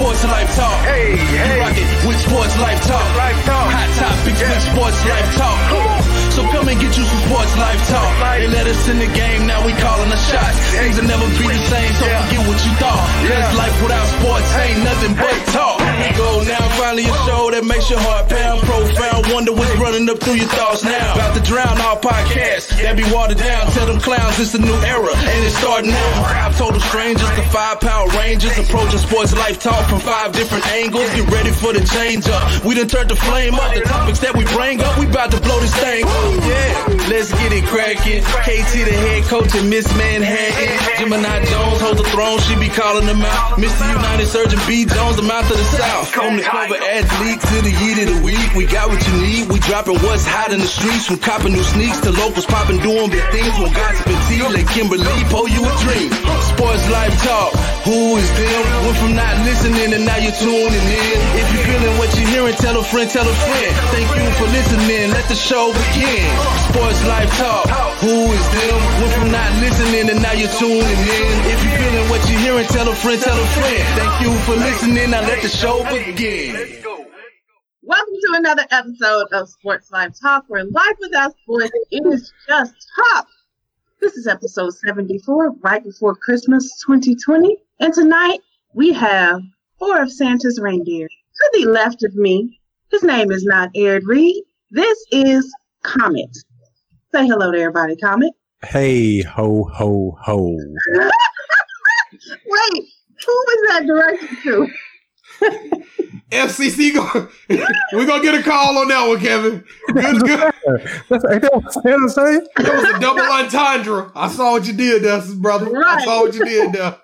Sports Life Talk. Hey, hey. You rockin' with Sports Life Talk. Life Talk. Hot topics with Sports Life Talk. Come So come and get you some Sports Life Talk. They let us in the game, now we calling the shots. Things will never be the same, so Yeah. forget what you thought. Cause Yeah. life without sports ain't nothing but talk. Here we go now, finally a show that makes your heart pound profound. Wonder what's running up through your thoughts now. About to drown our podcast that be watered down. Tell them clowns it's a new era, and it's starting now. Five total strangers, the five power rangers, approaching sports life talk from five different angles. Get ready for the change up. We done turned the flame up. The topics that we bring up, we about to blow this thing. up. Yeah, let's get it cracking. KT the head coach and Miss Manhattan. Gemini Jones holds the throne, she be calling them out. Mr. United Surgeon B Jones, the mouth of the South. From the cover athlete to the year of the week, we got what you need. We dropping what's hot in the streets, from copping new sneaks to locals popping, doing big things. From gossip and tea, let Kimberly pull you a dream. Sports life talk, who is them? Went from not listening and now you're tuning in. If you're feeling what you're hearing, tell a friend, tell a friend. Thank you for listening. Let the show begin. Sports life talk, who is them? Went from not listening and now you're tuning in. If you're feeling what you're hearing, tell a friend, tell a friend. Thank you for listening. Now let the show begin. Welcome to another episode of Sports Live Talk, where life without sports is just tough. This is episode 74, right before Christmas 2020. And tonight we have four of Santa's reindeer. To the left of me, his name is not Aaron Reed. This is Comet. Say hello to everybody, Comet. Hey ho ho ho. Wait, who was that directed to? FCC go. We're gonna get a call on that one, Kevin. Good, good. That's ain't that what Santa say? That was a double entendre. I saw what you did there, brother. I saw what you did there.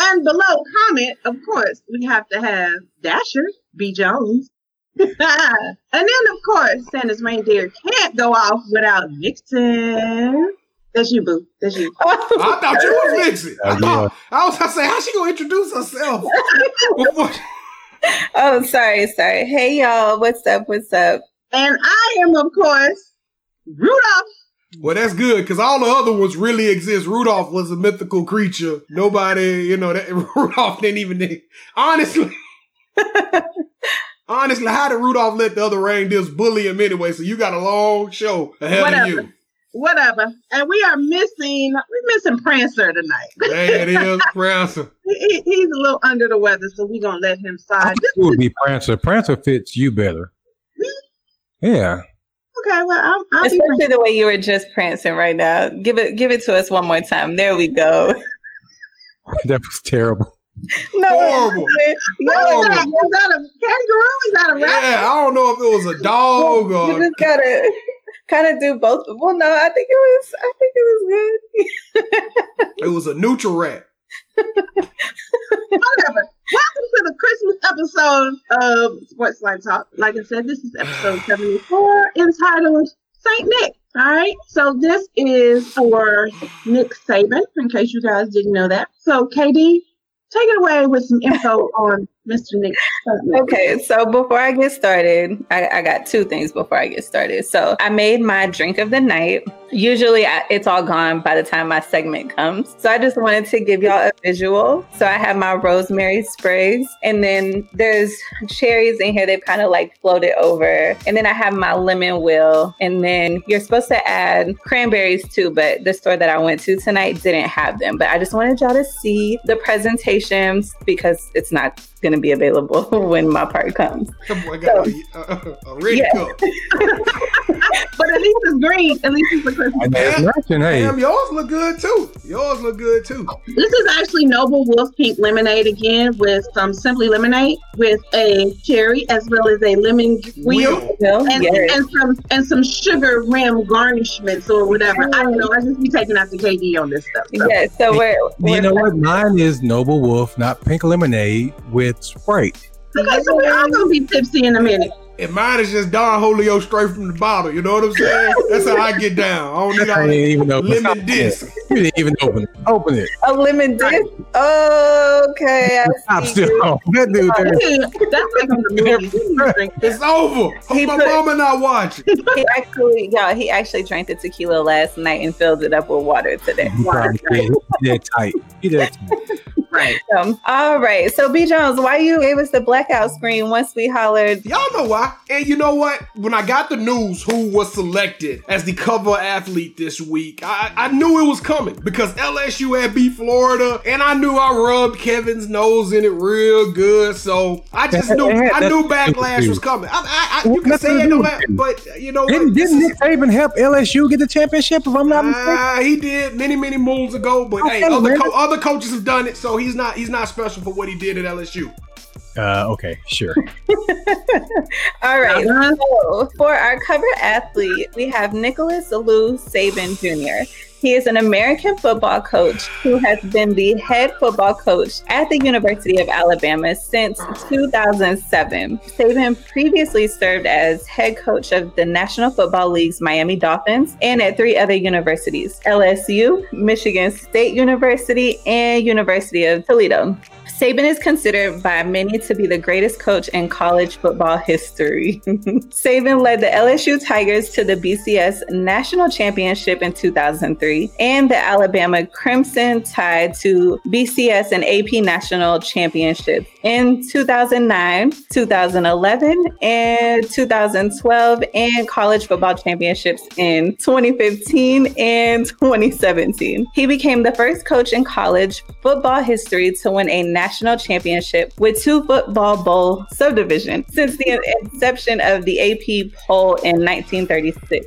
And below Comet, of course, we have to have Dasher, B. Jones. and then, of course, Santa's reindeer can't go off without Vixen. That's you, boo. That's you. I thought you was Vixen. Oh, I, Oh, thought, I was gonna say, how she gonna introduce herself? Before- Oh, sorry, sorry. Hey, y'all. What's up? What's up? And I am, of course, Rudolph. well, that's good because all the other ones really exist. Rudolph was a mythical creature. Nobody, you know, that Rudolph didn't even. Honestly, honestly, how did Rudolph let the other reindeers bully him anyway? So you got a long show ahead Whatever. of you. Whatever. And we are missing, we're missing Prancer tonight. There it is, Prancer. He, he's a little under the weather, so we're going to let him I slide. it would be Prancer. Prancer fits you better. Hmm? Yeah. Okay, well, I'll, I'll be Especially the way you were just prancing right now. Give it, give it to us one more time. There we go. That was terrible. No, Horrible. What is Horrible. that? Is that a kangaroo? Is that a rabbit? Yeah, I don't know if it was a dog you just gotta kind of do both. Well, no, I think it was. I think it was good. it was a neutral rat. Whatever. Welcome to the Christmas episode of Sports Life Talk. Like I said, this is episode 74 entitled Saint Nick. All right. So this is for Nick Saban, in case you guys didn't know that. So KD, take it away with some info on Mr. Nick Okay, so before I get started, I, I got two things before I get started. So I made my drink of the night. Usually I, it's all gone by the time my segment comes. So I just wanted to give y'all a visual. So I have my rosemary sprays, and then there's cherries in here. They've kind of like floated over. And then I have my lemon wheel. And then you're supposed to add cranberries too, but the store that I went to tonight didn't have them. But I just wanted y'all to see the presentations because it's not going to be available when my part comes. Got a, a, a Yeah. cup. But at least it's green. At least it's a Christmas. I know matching. Hey, Damn, yours look good too. Yours look good too. This is actually Noble Wolf Pink Lemonade again with some Simply Lemonade with a cherry as well as a lemon wheel. Wheel. And, Yes. and some and some sugar rim garnishments or whatever. I don't know. I just be taking out the KD on this stuff. so. Yes, so we're, you we're know what? Mine is Noble Wolf, not pink lemonade with Sprite. Okay, so we're all gonna be tipsy in a minute. And mine is just Don Julio straight from the bottle. You know what I'm saying? That's how I get down. I don't need all I didn't even know. lemon disc. You didn't even open it. Open it. A lemon dip. Okay, I'm see. still on. That dude there. That's like in the movies. You need to drink that. It's over. He my put- mama not watching. He actually, y'all, he actually drank the tequila last night and filled it up with water today. He probably did. He did tight. He did tight. Right. Um, all right. So B Jones, why you gave us the blackout screen once we hollered? Y'all know why. And you know what? When I got the news who was selected as the cover athlete this week, I, I knew it was coming because LSU had beat Florida, and I knew I rubbed Kevin's nose in it real good. So I just knew I knew backlash was coming. I, I, I, you can say it, no matter- but you know Didn't, didn't Nick Saban help LSU get the championship? If I'm not mistaken. Ah, he did many, many moons ago, but hey, other, co- other coaches have done it, so he's not he's not special for what he did at LSU. Uh, okay, sure. All right. Uh-huh. So for our cover athlete, we have Nicholas Lou Saban Jr. He is an American football coach who has been the head football coach at the University of Alabama since 2007. Saban previously served as head coach of the National Football League's Miami Dolphins and at three other universities LSU, Michigan State University, and University of Toledo. Saban is considered by many to be the greatest coach in college football history. Saban led the LSU Tigers to the BCS National Championship in 2003 and the Alabama Crimson Tide to BCS and AP National Championships in 2009, 2011, and 2012, and college football championships in 2015 and 2017. He became the first coach in college football history to win a national championship with two football bowl subdivision since the inception of the AP poll in 1936.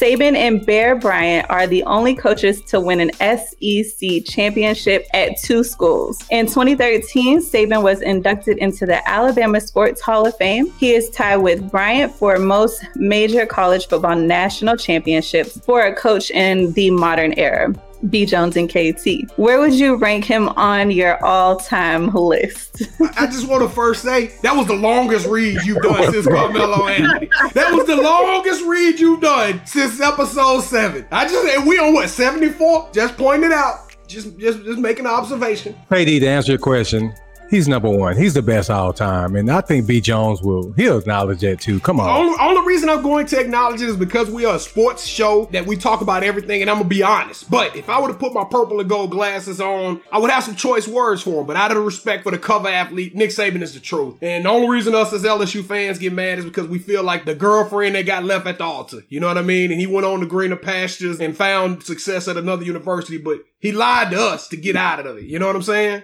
Saban and Bear Bryant are the only coaches to win an SEC championship at two schools. In 2013, Saban was inducted into the Alabama Sports Hall of Fame. He is tied with Bryant for most major college football national championships for a coach in the modern era. B. Jones and KT. Where would you rank him on your all-time list? I just want to first say that was the longest read you've done since Carmelo Anthony. That was the longest read you've done since episode seven. I just said we on what seventy four? Just pointing it out. Just just just making an observation. Hey, D, to answer your question, he's number one. He's the best all time, and I think B Jones will. He'll acknowledge that too. Come on. Only, only reason I'm going to acknowledge it is because we are a sports show that we talk about everything, and I'm gonna be honest. But if I were to put my purple and gold glasses on, I would have some choice words for him. But out of respect for the cover athlete, Nick Saban is the truth. And the only reason us as LSU fans get mad is because we feel like the girlfriend that got left at the altar. You know what I mean? And he went on to greener pastures and found success at another university, but he lied to us to get out of it. You know what I'm saying?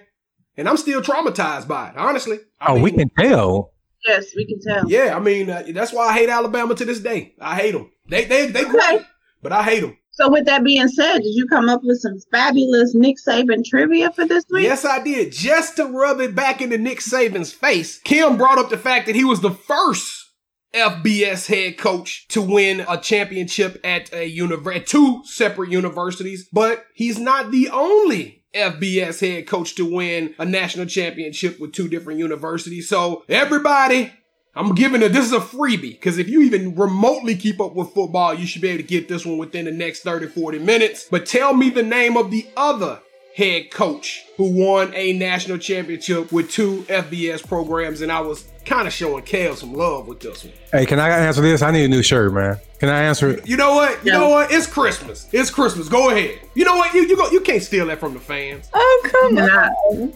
And I'm still traumatized by it, honestly. I oh, we can tell. Yes, we can tell. yeah, I mean uh, that's why I hate Alabama to this day. I hate them. They they they great, but I hate them. So with that being said, did you come up with some fabulous Nick Saban trivia for this week? Yes, I did. Just to rub it back into Nick Saban's face, Kim brought up the fact that he was the first FBS head coach to win a championship at a univer- at two separate universities, but he's not the only FBS head coach to win a national championship with two different universities. So everybody, I'm giving it, this is a freebie because if you even remotely keep up with football, you should be able to get this one within the next 30, 40 minutes. But tell me the name of the other head coach who won a national championship with two FBS programs, and I was kind of showing Kale some love with this one. Hey, can I answer this? I need a new shirt, man. Can I answer it? You know what? You Yeah. know what? It's Christmas. It's Christmas. Go ahead. You know what? You you go. You can't steal that from the fans. Oh, come Nah. on.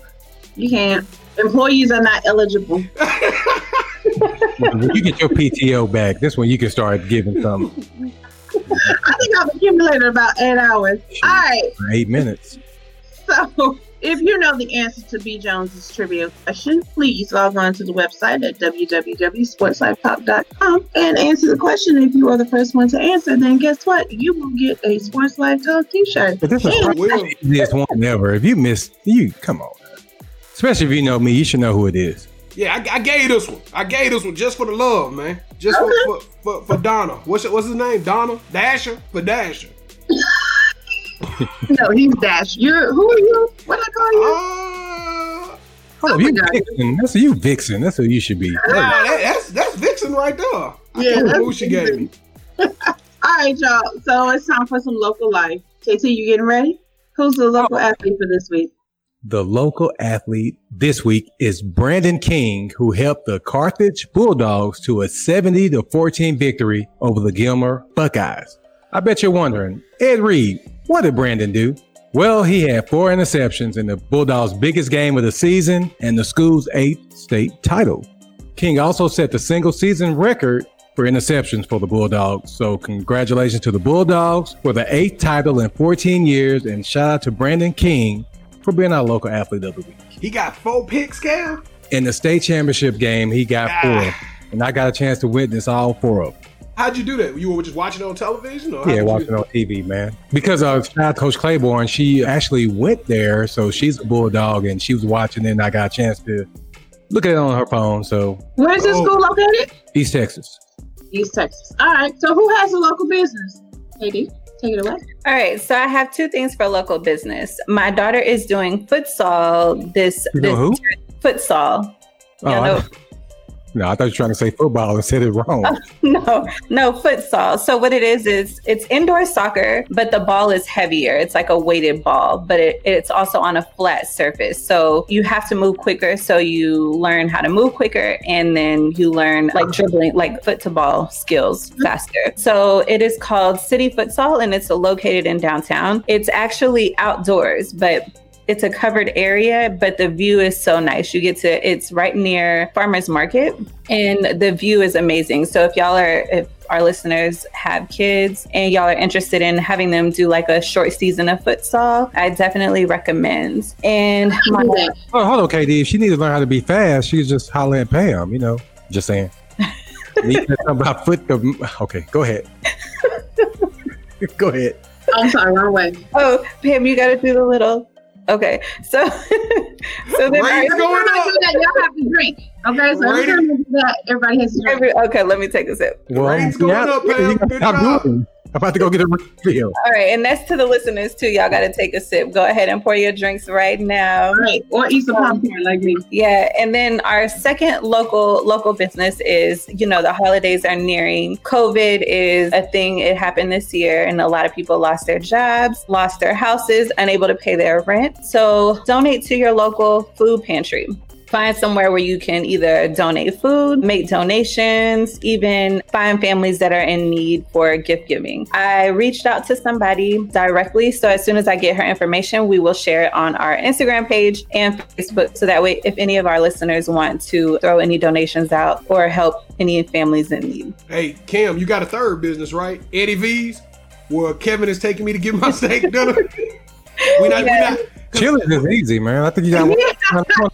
You can't. Employees are not eligible. When you get your PTO back, this one you can start giving some I think I've accumulated about eight hours. All right. eight minutes. So, if you know the answer to B. Jones's trivia question, please log on to the website at www.sportslifetalk.com and answer the question. If you are the first one to answer, then guess what? You will get a Sports Life Talk t-shirt. But this is And- the easiest one ever. If you miss, you come on. Especially if you know me, you should know who it is. Yeah, I, I gave this one. I gave this one just for the love, man. Just for, for, for, for Donna. What's what's his name? Donna Dasher for Dasher. no, he's Dash. You're who are you? What I call you? Uh, Hold Oh up, you my Vixen. That's you Vixen. That's who you should be. nah, that, that's that's Vixen right there. I Yeah, can't remember who she gave me. All right, y'all. So it's time for some local life. KT, you getting ready? Who's the local athlete for this week? The local athlete this week is Brandon King, who helped the Carthage Bulldogs to a 70 to 14 victory over the Gilmer Buckeyes. I bet you're wondering, Ed Reed, what did Brandon do? Well, he had four interceptions in the Bulldogs' biggest game of the season and the school's eighth state title. King also set the single season record for interceptions for the Bulldogs. So congratulations to the Bulldogs for the eighth title in 14 years and shout out to Brandon King for being our local athlete of the week. He got four picks, Cam. In the state championship game, he got Ah. four. And I got a chance to witness all four of them. How'd you do that? You were just watching it on television, or how'd Yeah, you- watching on TV, man. Because uh, shout Coach Claiborne, she actually went there, so she's a bulldog, and she was watching, it, and I got a chance to look at it on her phone. So Where is this Oh. school located? East Texas. East Texas. All right. So who has a local business? KD, take it away. All right, so I have two things for local business. My daughter is doing futsal this You this know who? futsal. Oh, Y'all I- know- no, I thought you were trying to say football and said it wrong. no, no futsal. So what it is is it's indoor soccer, but the ball is heavier. It's like a weighted ball, but it, it's also on a flat surface. So you have to move quicker. So you learn how to move quicker, and then you learn like dribbling, like foot to ball skills faster. So it is called City Futsal, and it's located in downtown. It's actually outdoors, but it's a covered area, but the view is so nice. You get to it's right near farmers market and the view is amazing. So if y'all are if our listeners have kids and y'all are interested in having them do like a short season of futsal, I definitely recommend. And my, Oh, hold on, KD. If she needs to learn how to be fast, she's just holler at Pam, you know. Just saying. Need to talk about foot. Um, okay, go ahead. go ahead. I'm sorry, wrong way. oh Pam, you gotta do the little Okay, so so then Raise our- going Every time I do that, y'all have to drink. Okay, so every time that, everybody has to drink. every, okay, let me take a sip. Well, rate's going up, Pam. Good job. Doing it. I'm about to go get a refill. All right, and that's to the listeners too. Y'all got to take a sip. Go ahead and pour your drinks right now. All right, or eat some popcorn like me. Yeah, and then our second local local business is, you know, the holidays are nearing. COVID is a thing. It happened this year, and a lot of people lost their jobs, lost their houses, unable to pay their rent. So donate to your local food pantry. Find somewhere where you can either donate food, make donations, even find families that are in need for gift giving. I reached out to somebody directly. So as soon as I get her information, we will share it on our Instagram page and Facebook. So that way, if any of our listeners want to throw any donations out or help any families in need. Hey, Cam, you got a third business, right? Eddie V's, where Kevin is taking me to get my steak dinner. We not, we not. Chili's is easy, man. I think you got one. one-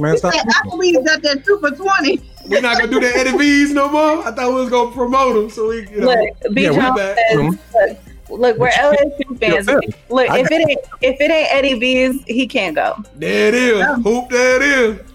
man. He Stop. said Applebee's got that two for 20. We're not gonna do the Eddie V's no more. I thought we was gonna promote them, so we, you know. Look, B. Yeah, we Jones back. says, look, look, we're LSU fans. Look, if it ain't if it ain't Eddie V's, he can't go. There it is. Yeah. Hoop, there it is.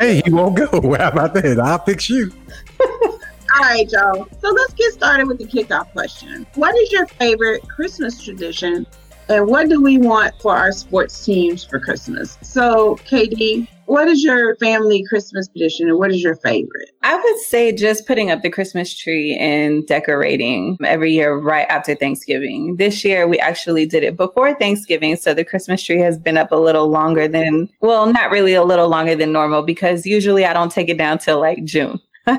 Hey, you won't go. How about that? I'll fix you. All right, y'all. So let's get started with the kickoff question. What is your favorite Christmas tradition, and what do we want for our sports teams for Christmas? So, Katie, what is your family Christmas tradition, and what is your favorite? I would say just putting up the Christmas tree and decorating every year right after Thanksgiving. This year we actually did it before Thanksgiving, so the Christmas tree has been up a little longer than well, not really a little longer than normal because usually I don't take it down till like June.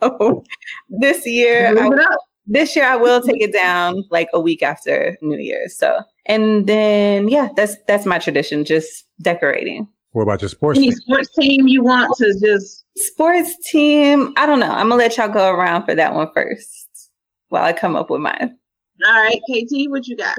so this year I Move it up. this year I will take it down like a week after New Year's. So and then yeah, that's that's my tradition, just decorating. What about your sports? Any team? sports team you want to just Sports team, I don't know. I'm gonna let y'all go around for that one first while I come up with mine. all right, KT, what you got?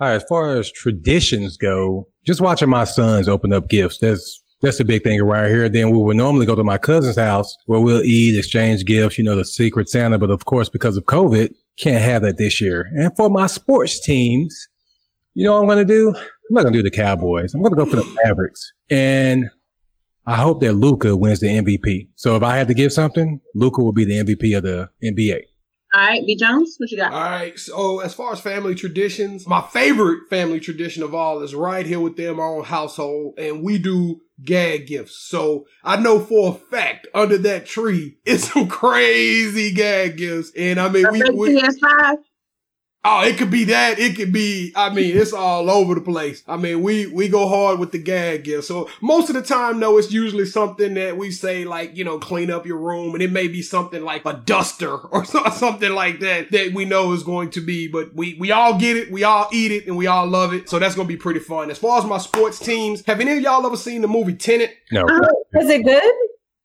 All right, as far as traditions go, just watching my sons open up gifts. That's that's the big thing around here. Then we would normally go to my cousin's house where we'll eat, exchange gifts, you know, the secret Santa. But of course, because of COVID, can't have that this year. And for my sports teams, you know what I'm going to do? I'm not going to do the Cowboys. I'm going to go for the Mavericks. And I hope that Luka wins the MVP. So if I had to give something, Luka will be the MVP of the NBA. All right, B Jones, what you got? All right. So as far as family traditions, my favorite family tradition of all is right here with within my own household, and we do gag gifts. So I know for a fact under that tree is some crazy gag gifts, and I mean A we, big we PS5? Oh, it could be that. It could be. I mean, it's all over the place. I mean, we we go hard with the gag gift. So most of the time, though, it's usually something that we say like, you know, clean up your room, and it may be something like a duster or something like that that we know is going to be. But we we all get it, we all eat it, and we all love it. So that's gonna be pretty fun. As far as my sports teams, have any of y'all ever seen the movie Tenet? No. Oh, is it good?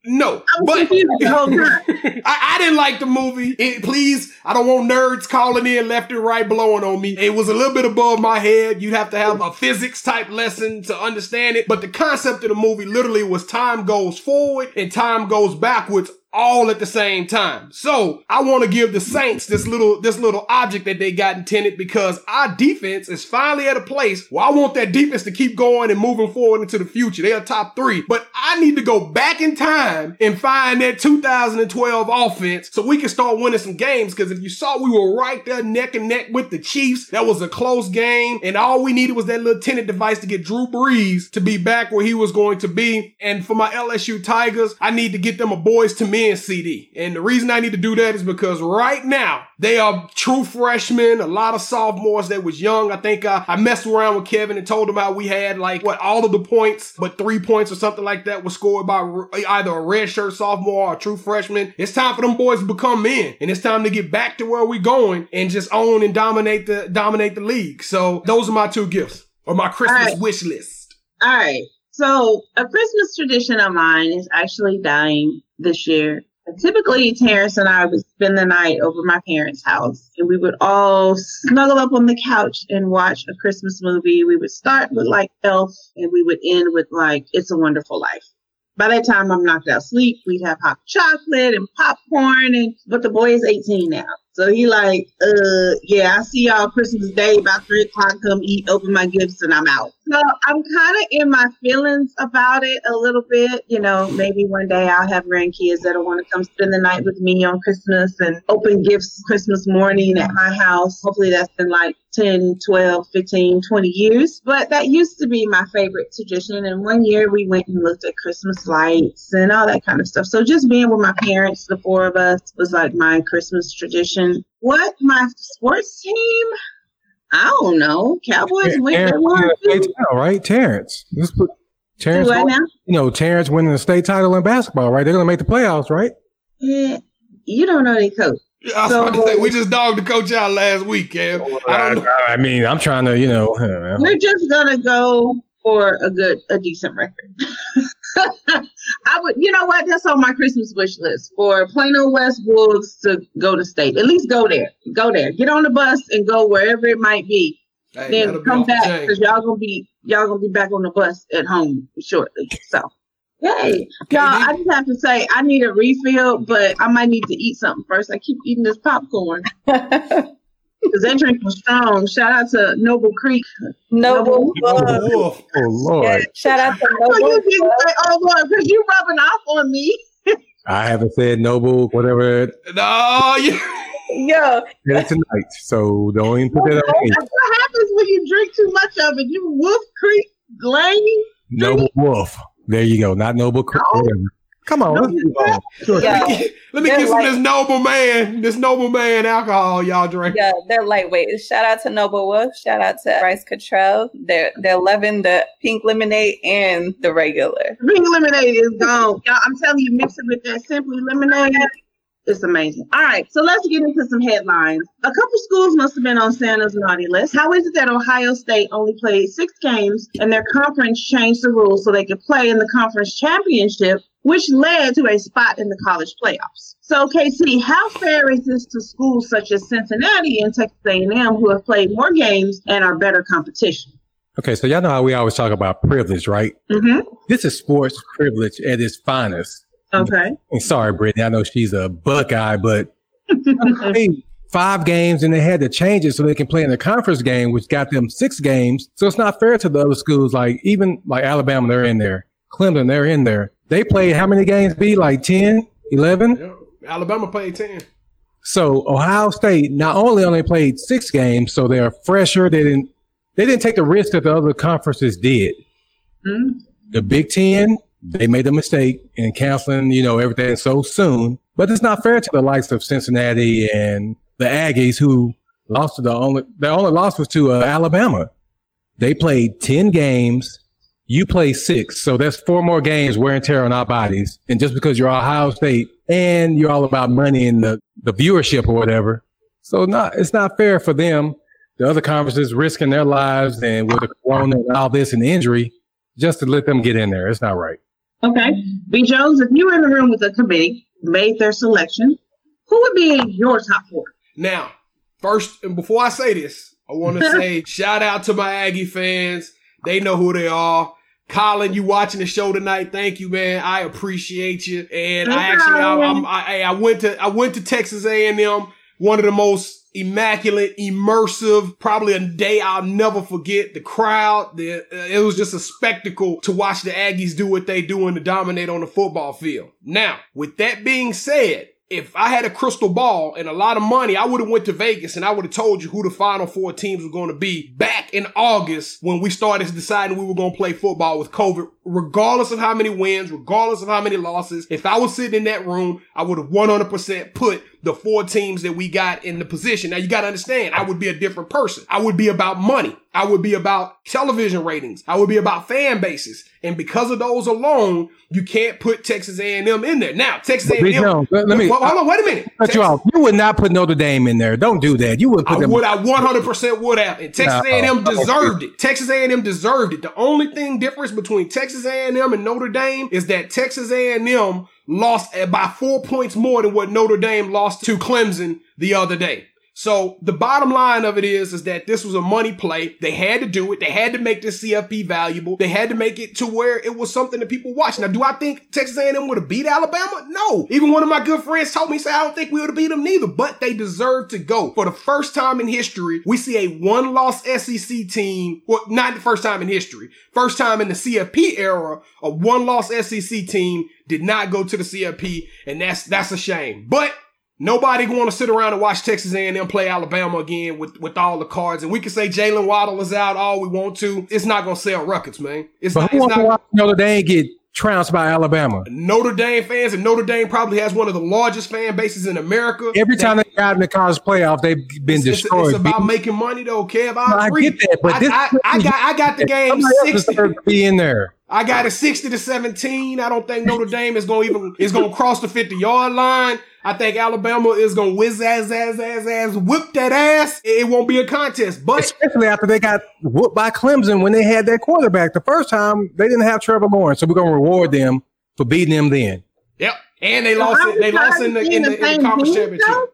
No, but confused the whole time. I, I didn't like the movie. It, please, I don't want nerds calling in left and right blowing on me. It was a little bit above my head. You'd have to have a physics type lesson to understand it. But the concept of the movie literally was time goes forward and time goes backwards all at the same time. So I want to give the Saints this little this little object that they got intended because our defense is finally at a place where I want that defense to keep going and moving forward into the future. They are top three, but I need to go back in time and find that 2012 offense so we can start winning some games. Because if you saw, we were right there neck and neck with the Chiefs. That was a close game, and all we needed was that little Tenet device to get Drew Brees to be back where he was going to be. And for my LSU Tigers, I need to get them a boys to men CD. And the reason I need to do that is because right now they are true freshmen, a lot of sophomores that was young. I think I, I messed around with Kevin and told him how we had like what all of the points, but three points or something like that was scored by either a redshirt sophomore or a true freshman. It's time for them boys to become men, and it's time to get back to where we're going and just own and dominate the dominate the league. So those are my two gifts or my Christmas right. wish list. All right. So a Christmas tradition of mine is actually dying this year. Typically, Terrence and I would spend the night over my parents' house, and we would all snuggle up on the couch and watch a Christmas movie. We would start with like Elf, and we would end with like It's a Wonderful Life. By that time, I'm knocked out sleep. We'd have hot chocolate and popcorn, and but the boy is 18 now, so he like, uh, yeah, I see y'all Christmas Day about three o'clock. Come eat, open my gifts, and I'm out. So I'm kind of in my feelings about it a little bit. You know, maybe one day I'll have grandkids that'll want to come spend the night with me on Christmas and open gifts Christmas morning at my house. Hopefully that's in like 10, 12, 15, 20 years. But that used to be my favorite tradition. And one year we went and looked at Christmas lights and all that kind of stuff. So just being with my parents, the four of us, was like my Christmas tradition. What my sports team? I don't know. Cowboys win. They Terrence the too. title, right? Terrence. Let's put Terrence. Do what now? You know, Terrence winning the state title in basketball, right? They're gonna make the playoffs, right? Yeah, you don't know they coach. I was about to say we just dogged the coach out last week, Kev. I. I, I mean, I'm trying to, you know, We're just gonna go for a good, a decent record. I would, you know what? That's on my Christmas wish list for Plano West Wolves to go to state. At least go there. Go there. Get on the bus and go wherever it might be. Hey, then that'll be come back because y'all gonna be y'all gonna be back on the bus at home shortly. So. Yay. Y'all, I just have to say I need a refill, but I might need to eat something first. I keep eating this popcorn because that drink was strong. Shout out to Noble Creek. Noble. Oh, Love. wolf. oh Lord, Yeah, shout out to Oh, you Noble. didn't say, oh Lord, because you rubbing off on me. I haven't said noble, whatever, No, you. Yo, said it tonight. So don't even put that on me. That's what happens when you drink too much of it. You Wolf Creek Lane. Noble Wolf. There you go. Not noble. Cr- No. Oh. Whatever. Come on. let's move on. Sure. Yeah. Let me They're get some of this noble man, this noble man alcohol y'all drink. yeah, they're lightweight. Shout out to Noble Wolf. Shout out to Rice Cottrell. They're they're loving the pink lemonade and the regular. Pink lemonade is gone. Y'all, I'm telling you, mix it with that simply lemonade. It's amazing. All right, so let's get into some headlines. A couple schools must have been on Santa's naughty list. How is it that Ohio State only played six games and their conference changed the rules so they could play in the conference championship, which led to a spot in the college playoffs? So, KC, how fair is this to schools such as Cincinnati and Texas A&M who have played more games and are better competition? Okay, so y'all know how we always talk about privilege, right? Mm-hmm. This is sports privilege at its finest. Okay. And sorry, Brittany, I know she's a Buckeye, but five games and they had to change it so they can play in the conference game, which got them six games. So it's not fair to the other schools. Like even like Alabama, they're in there. Clemson, they're in there. They played how many games? Be like 10, 11? Yeah. Alabama played 10. So Ohio State not only only played six games, so they're fresher. They didn't they didn't take the risk that the other conferences did. Mhm. The Big Ten, they made a mistake in canceling, you know, everything so soon. But it's not fair to the likes of Cincinnati and the Aggies who lost to the only their only loss was to uh, Alabama. They played ten games. You play six, so that's four more games wear and tear on our bodies. And just because you're Ohio State and you're all about money and the, the viewership or whatever, so not it's not fair for them. The other conferences risking their lives and with the corona and all this and the injury, just to let them get in there. It's not right. Okay. B. Jones, if you were in the room with the committee, made their selection, who would be your top four? Now, first, and before I say this, I want to say shout out to my Aggie fans. They know who they are. Colin, you watching the show tonight? Thank you, man. I appreciate you. And I actually, I, I'm, I, I went to, I went to Texas A&M, one of the most immaculate, immersive, probably a day I'll never forget. The crowd, the, uh, it was just a spectacle to watch the Aggies do what they do and to dominate on the football field. Now, with that being said, if I had a crystal ball and a lot of money, I would have went to Vegas and I would have told you who the final four teams were going to be back in August when we started deciding we were going to play football with COVID, regardless of how many wins, regardless of how many losses. If I was sitting in that room, I would have 100% put the four teams that we got in the position. Now you got to understand, I would be a different person. I would be about money. I would be about television ratings. I would be about fan bases. And because of those alone, you can't put Texas A&M in there. Now, Texas A&M. No, let, let me. hold on, wait a minute. Cut Texas, you off. You would not put Notre Dame in there. Don't do that. You would put I them. would. I 100% would have. And Texas No. A&M deserved it. Texas A&M deserved it. The only thing difference between Texas A&M and Notre Dame is that Texas A&M lost by four points more than what Notre Dame lost to Clemson the other day. So the bottom line of it is, is that this was a money play. They had to do it. They had to make this CFP valuable. They had to make it to where it was something that people watched. Now, do I think Texas A&M would have beat Alabama? No. Even one of my good friends told me, say, I don't think we would have beat them neither, but they deserve to go. For the first time in history, we see a one-loss SEC team. Well, not the first time in history. First time in the CFP era, a one-loss SEC team did not go to the CFP, and that's that's a shame. But Nobody want to sit around and watch Texas A&M play Alabama again with, with all the cards. And we can say Jaylen Waddle is out all we want to. It's not going to sell records, man. It's But not. who It's wants to not. watch Notre Dame get trounced by Alabama? Notre Dame fans and Notre Dame probably has one of the largest fan bases in America. Every time they got in the college playoff, they've been it's, it's- destroyed. it's about making money though, Kev. I No, I get that, but I, this- I, I got I got the game Somebody else sixty. deserves to be in there. I got it 60 to 17. I don't think Notre Dame is going to even, is going to cross the 50 yard line. I think Alabama is going to whiz ass, ass, ass, ass, whip that ass. It won't be a contest, but Especially after they got whooped by Clemson when they had that quarterback. The first time they didn't have Trevor Lawrence, so we're gonna reward them for beating them then. yep. And they So lost it. They lost in the, in seeing the, in the conference championship. though?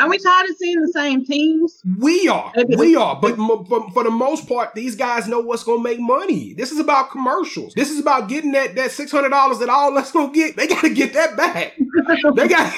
Are we tired of seeing the same teams? We are. We are. But m- for, for the most part, these guys know what's going to make money. This is about commercials. This is about getting that, that $600 that all that's going to get. They got to get that back. They got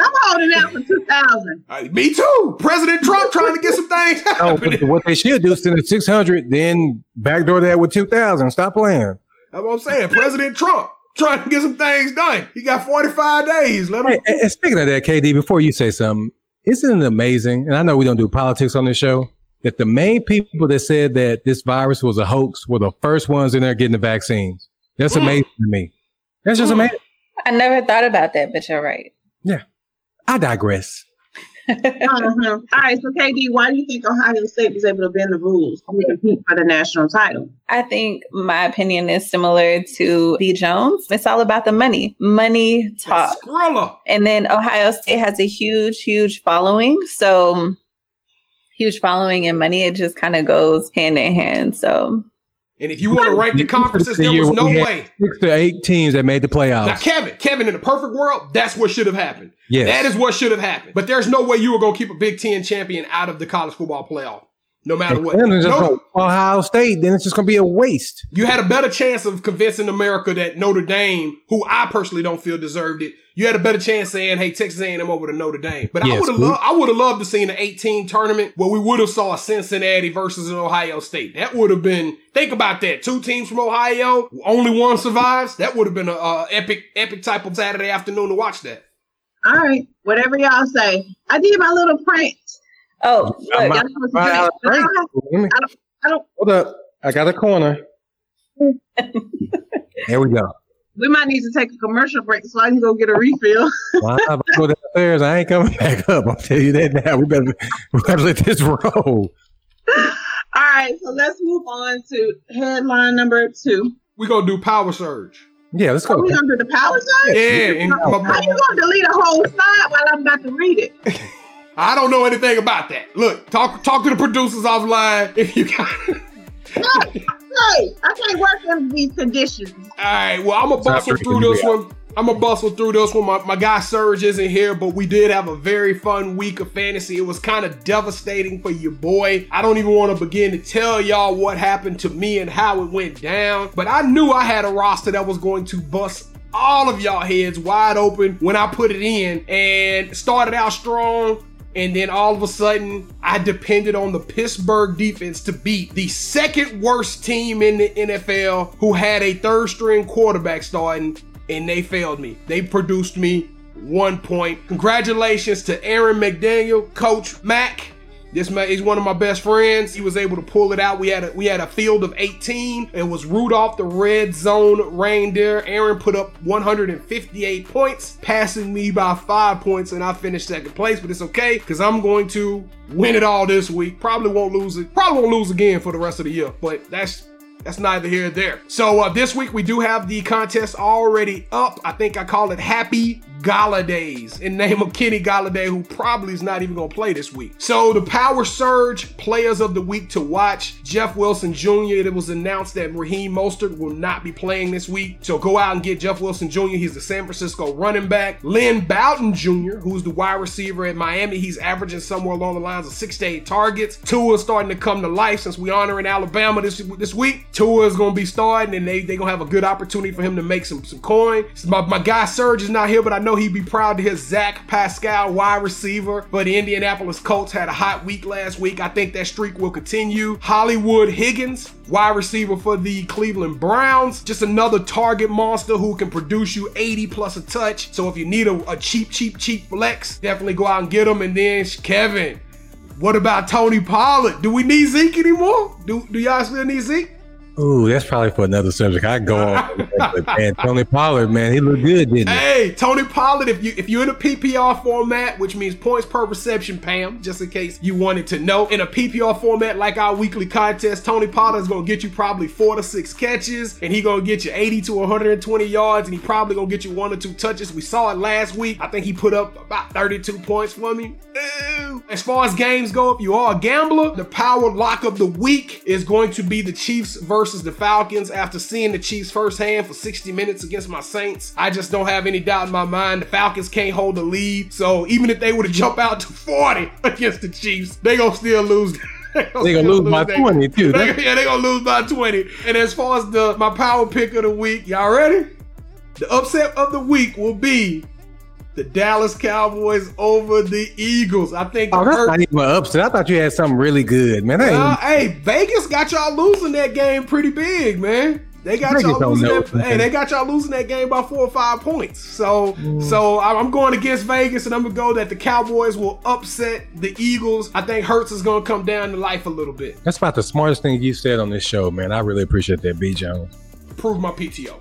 I'm holding out for 2000. Uh, Me too. President Trump trying to get some things No, happening. but what they should do is send it six hundred, then backdoor that with two thousand. Stop playing. That's what I'm saying. President Trump trying to get some things done. He got 45 days. Let him. Hey, and and speaking of that, KD, before you say something, isn't it amazing? And I know we don't do politics on this show. That the main people that said that this virus was a hoax were the first ones in there getting the vaccines. That's Mm. amazing to me. That's just Mm. amazing. I never thought about that, but you're right. Yeah. I digress. Uh-huh. All right, so KD, why do you think Ohio State was able to bend the rules to compete for the national title? I think my opinion is similar to B. Jones. It's all about the money. Money talk. Skrilla. And then Ohio State has a huge, huge following. So huge following and money, it just kind of goes hand in hand. So And if you want to rank the conferences, The there was no way. Six to eight teams that made the playoffs. Now. Kevin, Kevin, in the perfect world, that's what should have happened. Yes. That is what should have happened. But there's no way you were going to keep a Big Ten champion out of the college football playoff, no matter what. And then just No- Ohio State, then it's just gonna be a waste. you had a better chance of convincing America that Notre Dame, who I personally don't feel deserved it, you had a better chance saying, "Hey, Texas A&M over to Notre Dame." But I would have, we- loved, I would have loved to see an 18 tournament where we would have saw a Cincinnati versus an Ohio State. That would have been. Think about that. Two teams from Ohio, only one survives. That would have been a, a epic, epic type of Saturday afternoon to watch that. All right, whatever y'all say. I did my little prank. Oh I'm uh, look, Y'all supposed to do out that. of break. Let me- I don't- Hold up. I got a corner. there we go. We might need to take a commercial break so I can go get a refill. Well, if I go downstairs, I ain't coming back up. I'll tell you that now. We better, we better let this roll. All right, so let's move on to headline number two. We're gonna do power surge. Yeah, let's Are go. Oh, we gonna do the power side? Yeah, and How my- you gonna delete a whole slide while I'm about to read it? I don't know anything about that. Look, talk talk to the producers offline if you got. Hey, hey, I can't work under these conditions. All right, well, I'm gonna bustle through this one. I'm gonna bustle through this one. My, my guy Serge isn't here, but we did have a very fun week of fantasy. It was kind of devastating for your boy. I don't even want to begin to tell y'all what happened to me and how it went down, but I knew I had a roster that was going to bust all of y'all heads wide open when I put it in and started out strong. And then all of a sudden, I depended on the Pittsburgh defense to beat the second worst team in the NFL who had a third string quarterback starting, and they failed me. They produced me one point. Congratulations to Aaron McDaniel, Coach Mac. This man, he's one of my best friends. He was able to pull it out. We had a we had a field of 18. It was Rudolph the red zone reindeer. Aaron put up 158 points, passing me by five points, and I finished second place. But it's okay because I'm going to win it all this week. Probably won't lose it. Probably won't lose again for the rest of the year. But that's that's neither here nor there. So uh, this week we do have the contest already up. I think I call it Happy Golladay in name of Kenny Golladay, who probably is not even gonna play this week. So the Power Surge players of the week to watch: Jeff Wilson Jr. It was announced that Raheem Mostert will not be playing this week. So go out and get Jeff Wilson Jr. He's the San Francisco running back. Lynn Bowden Jr., who's the wide receiver at Miami. He's averaging somewhere along the lines of six to eight targets. Tua is starting to come to life since we honor in Alabama this this week. Tua is gonna be starting, and they they gonna have a good opportunity for him to make some some coin. My, my guy Serge is not here, but I know he'd be proud to hear Zach Pascal, wide receiver for the Indianapolis Colts, had a hot week last week. I think that streak will continue. Hollywood Higgins, wide receiver for the Cleveland Browns, just another target monster who can produce you 80 plus a touch. So if you need a, a cheap, cheap, cheap flex, definitely go out and get him. And then Kevin, what about Tony Pollard? Do we need Zeke anymore? Do do y'all still need Zeke? Ooh, that's probably for another subject. I go on, man, Tony Pollard, man, he looked good, didn't he? Hey, Tony Pollard, if you if you're in a PPR format, which means points per reception, Pam, just in case you wanted to know, in a PPR format like our weekly contest, Tony Pollard is gonna get you probably four to six catches, and he gonna get you 80 to 120 yards, and he probably gonna get you one or two touches. We saw it last week. I think he put up about 32 points for me. As far as games go, if you are a gambler, the power lock of the week is going to be the Chiefs versus the Falcons. After seeing the Chiefs firsthand for 60 minutes against my Saints, I just don't have any doubt in my mind the Falcons can't hold the lead. So even if they were to jump out to 40 against the Chiefs, they gonna still lose. They They gonna lose by that- 20 too. They- yeah, they gonna lose by 20. And as far as the my power pick of the week, y'all ready? The upset of the week will be the Dallas Cowboys over the Eagles. I think Oh, that's Hurt- not even upset. I thought you had something really good, man. Uh, hey, Vegas got y'all losing that game pretty big, man. They got Vegas y'all losing that. Hey, they got y'all losing that game by four or five points. So, so I- I'm going against Vegas, and I'm gonna go that the Cowboys will upset the Eagles. I think Hurts is gonna come down to life a little bit. that's about the smartest thing you said on this show, man. I really appreciate that, B. Jones. Prove my PTO.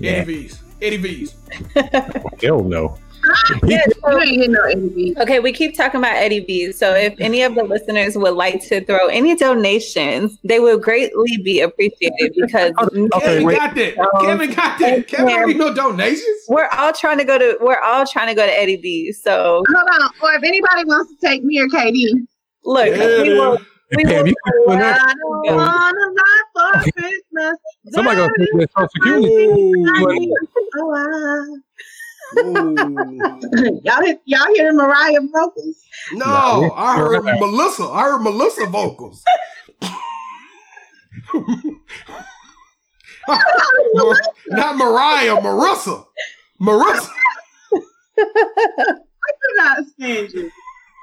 Yeah. Eddie V's. Eddie V's. Hell no. Yeah, so- You ain't getting no ADB. Okay, we keep talking about Eddie V. So if any of the listeners would like to throw any donations, they would greatly be appreciated because Okay, Kevin wait. got that. Um, Kevin got that. Kevin don't need no donations. we're all trying to go to we're all trying to go to Eddie V. So Hold on. Or if anybody wants to take me or KD. look, Yeah, we will dude. we Pam, will you keep doing that. I don't wanna lie for Christmas. Somebody gonna take that Social Security. y'all, hear- y'all hear Mariah vocals? No, I heard Right. Melissa. I heard Melissa vocals. Mar- Not Mariah, Marissa. Marissa. I do not stand you.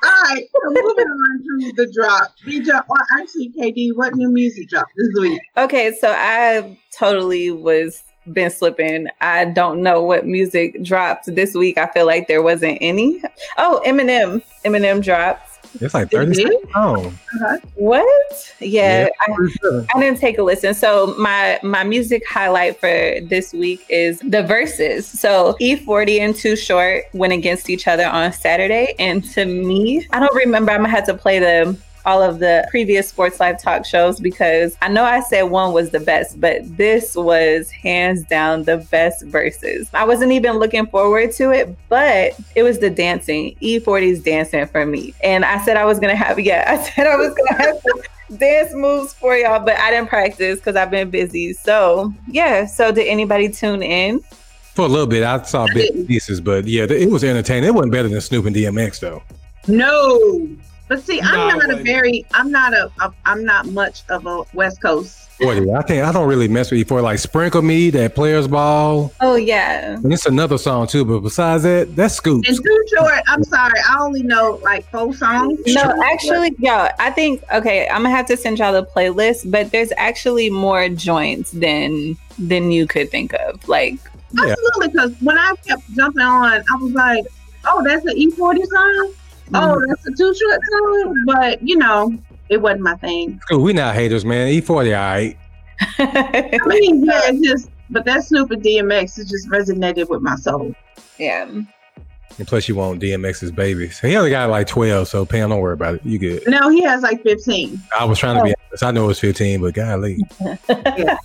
All right, so moving on to the drop. DJ, or actually, KD, what new music dropped this week? Okay, so I totally was been slipping. I don't know what music dropped this week. I feel like there wasn't any. Oh, Eminem. Eminem dropped. It's like It 30 Oh. long. Uh-huh. What? Yeah, I, 37. I didn't take a listen. So my my music highlight for this week is the Verzuz. So E40 and Too Short went against each other on Saturday, and to me, I don't remember. I'm gonna have to play the all of the previous Sports Life talk shows because I know I said one was the best, but this was hands down the best Verzuz. I wasn't even looking forward to it, but it was the dancing. E40's dancing for me. And I said I was gonna have yeah, I said I was gonna have some dance moves for y'all, but I didn't practice because I've been busy. So yeah. So did anybody tune in? For a little bit, I saw bits and pieces, but yeah, it was entertaining. It wasn't better than Snoop and DMX though. No. But see, I'm Nah, not a very, I'm not a, a, I'm not much of a West Coast. 40. I can't. I don't really mess with E40. Like Sprinkle Me, that Players Ball, Oh yeah. and it's another song too. But besides that, that's Scoops. And too short. I'm sorry, I only know like four songs. No, actually, y'all, I think okay, I'm gonna have to send y'all the playlist, but there's actually more joints than than you could think of. Like Yeah. Absolutely, because when I kept jumping on, I was like, "Oh, that's an E40 song. Oh, mm. that's a Too Short song." But you know, it wasn't my thing. Cool. We not haters, man. E40, all right. I mean, yeah, it's just, but that Snoop and DMX it just resonated with my soul. yeah. And plus, you want DMX's babies. He only got like 12, so Pam, don't worry about it. You good. No, he has like 15. I was trying to be oh. honest. I know it was 15, but golly. I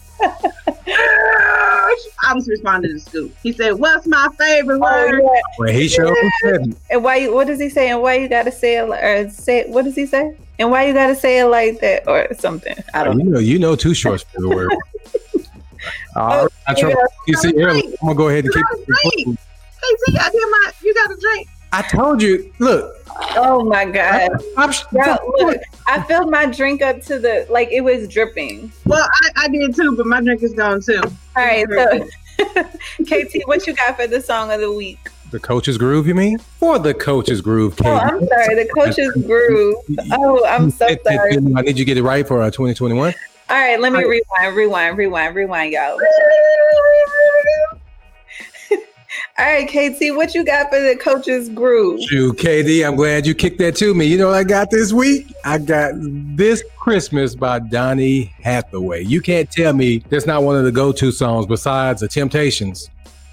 was responding to Scoop. He said, "What's my favorite Oh, word?" yeah. When he showed me, And why you what does he say? And why you gotta say it or say what does he say? And why you gotta say it like that or something? I don't you know, you know, two shorts for the word. All right, uh, I oh, try, yeah. you see, early, I'm gonna go ahead and keep. got a drink. Hey, see, I did my. You got a drink. I told you. Look, Oh my god. I'm, Yeah, look, I filled my drink up to the like it was dripping. Well, I, I did too, but my drink is gone too. All right, so KT, what you got for the song of the week? the coach's groove. You mean for the coach's groove? Oh, I'm sorry, the coach's groove. Oh, I'm so sorry. I need you to get it right for uh, 2021. All right, let me rewind, rewind, rewind, rewind, y'all. All right, KT, what you got for the coach's groove? You, KD, I'm glad you kicked that to me. You know what I got this week? I got This Christmas by Donny Hathaway. You can't tell me that's not one of the go-to songs besides The Temptations.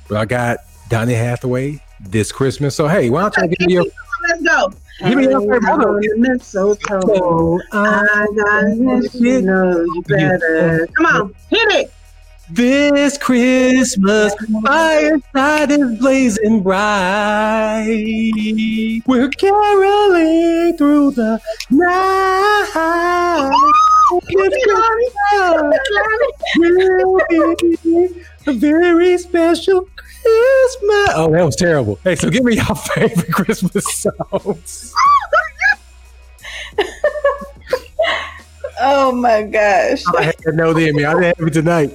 But I got Donny Hathaway This Christmas. So hey, why don't you give me your Let's go. give me your favorite Hang one? on in the mistletoe. I got you know you better. Come on, hit it. This Christmas, fireside is blazing bright. We're caroling through the night. It's gonna be a very special Christmas. Oh, that was terrible. Hey, so give me your favorite Christmas songs. Oh my gosh. I had to know them. I didn't have it tonight.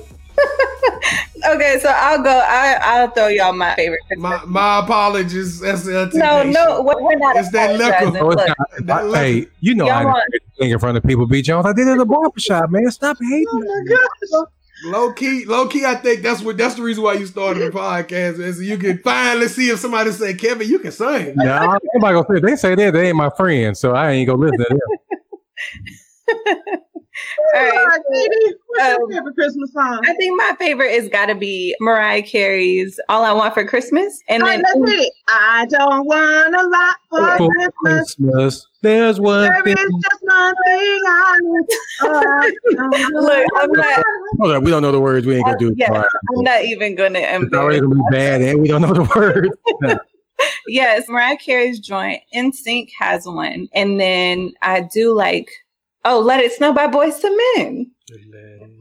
Okay, so I'll go. I I'll throw y'all my favorite. My my apologies. That's the no, no, we're we're not. It's that liquor. Oh, it's Look, not. That hey, you know Y'all I want- didn't sing in front of people, B. Jones. I did it at the barbershop, man. Stop hating. Oh my gosh. Low key, low key. I think that's what that's the reason why you started the podcast is so you can finally see if somebody say, Kevin, you can sing. No, nobody gonna say they say that they ain't my friend, so I ain't gonna listen to them. All right, All right, Katie, what's your um, favorite Christmas song? I think my favorite has got to be Mariah Carey's "All I Want for Christmas," and All right, then let's hit. I don't want a lot for For Christmas. Christmas, there's one There thing. is just one thing I need. Oh, don't Look, I'm not- Hold on, we don't know the words. We ain't gonna do it. Yeah. All right. I'm not even gonna It's already embarrass. gonna be bad, and we don't know the words. Yes, Mariah Carey's joint. NSYNC has one, and then I do like. Oh, "Let It Snow" by Boyz II Men.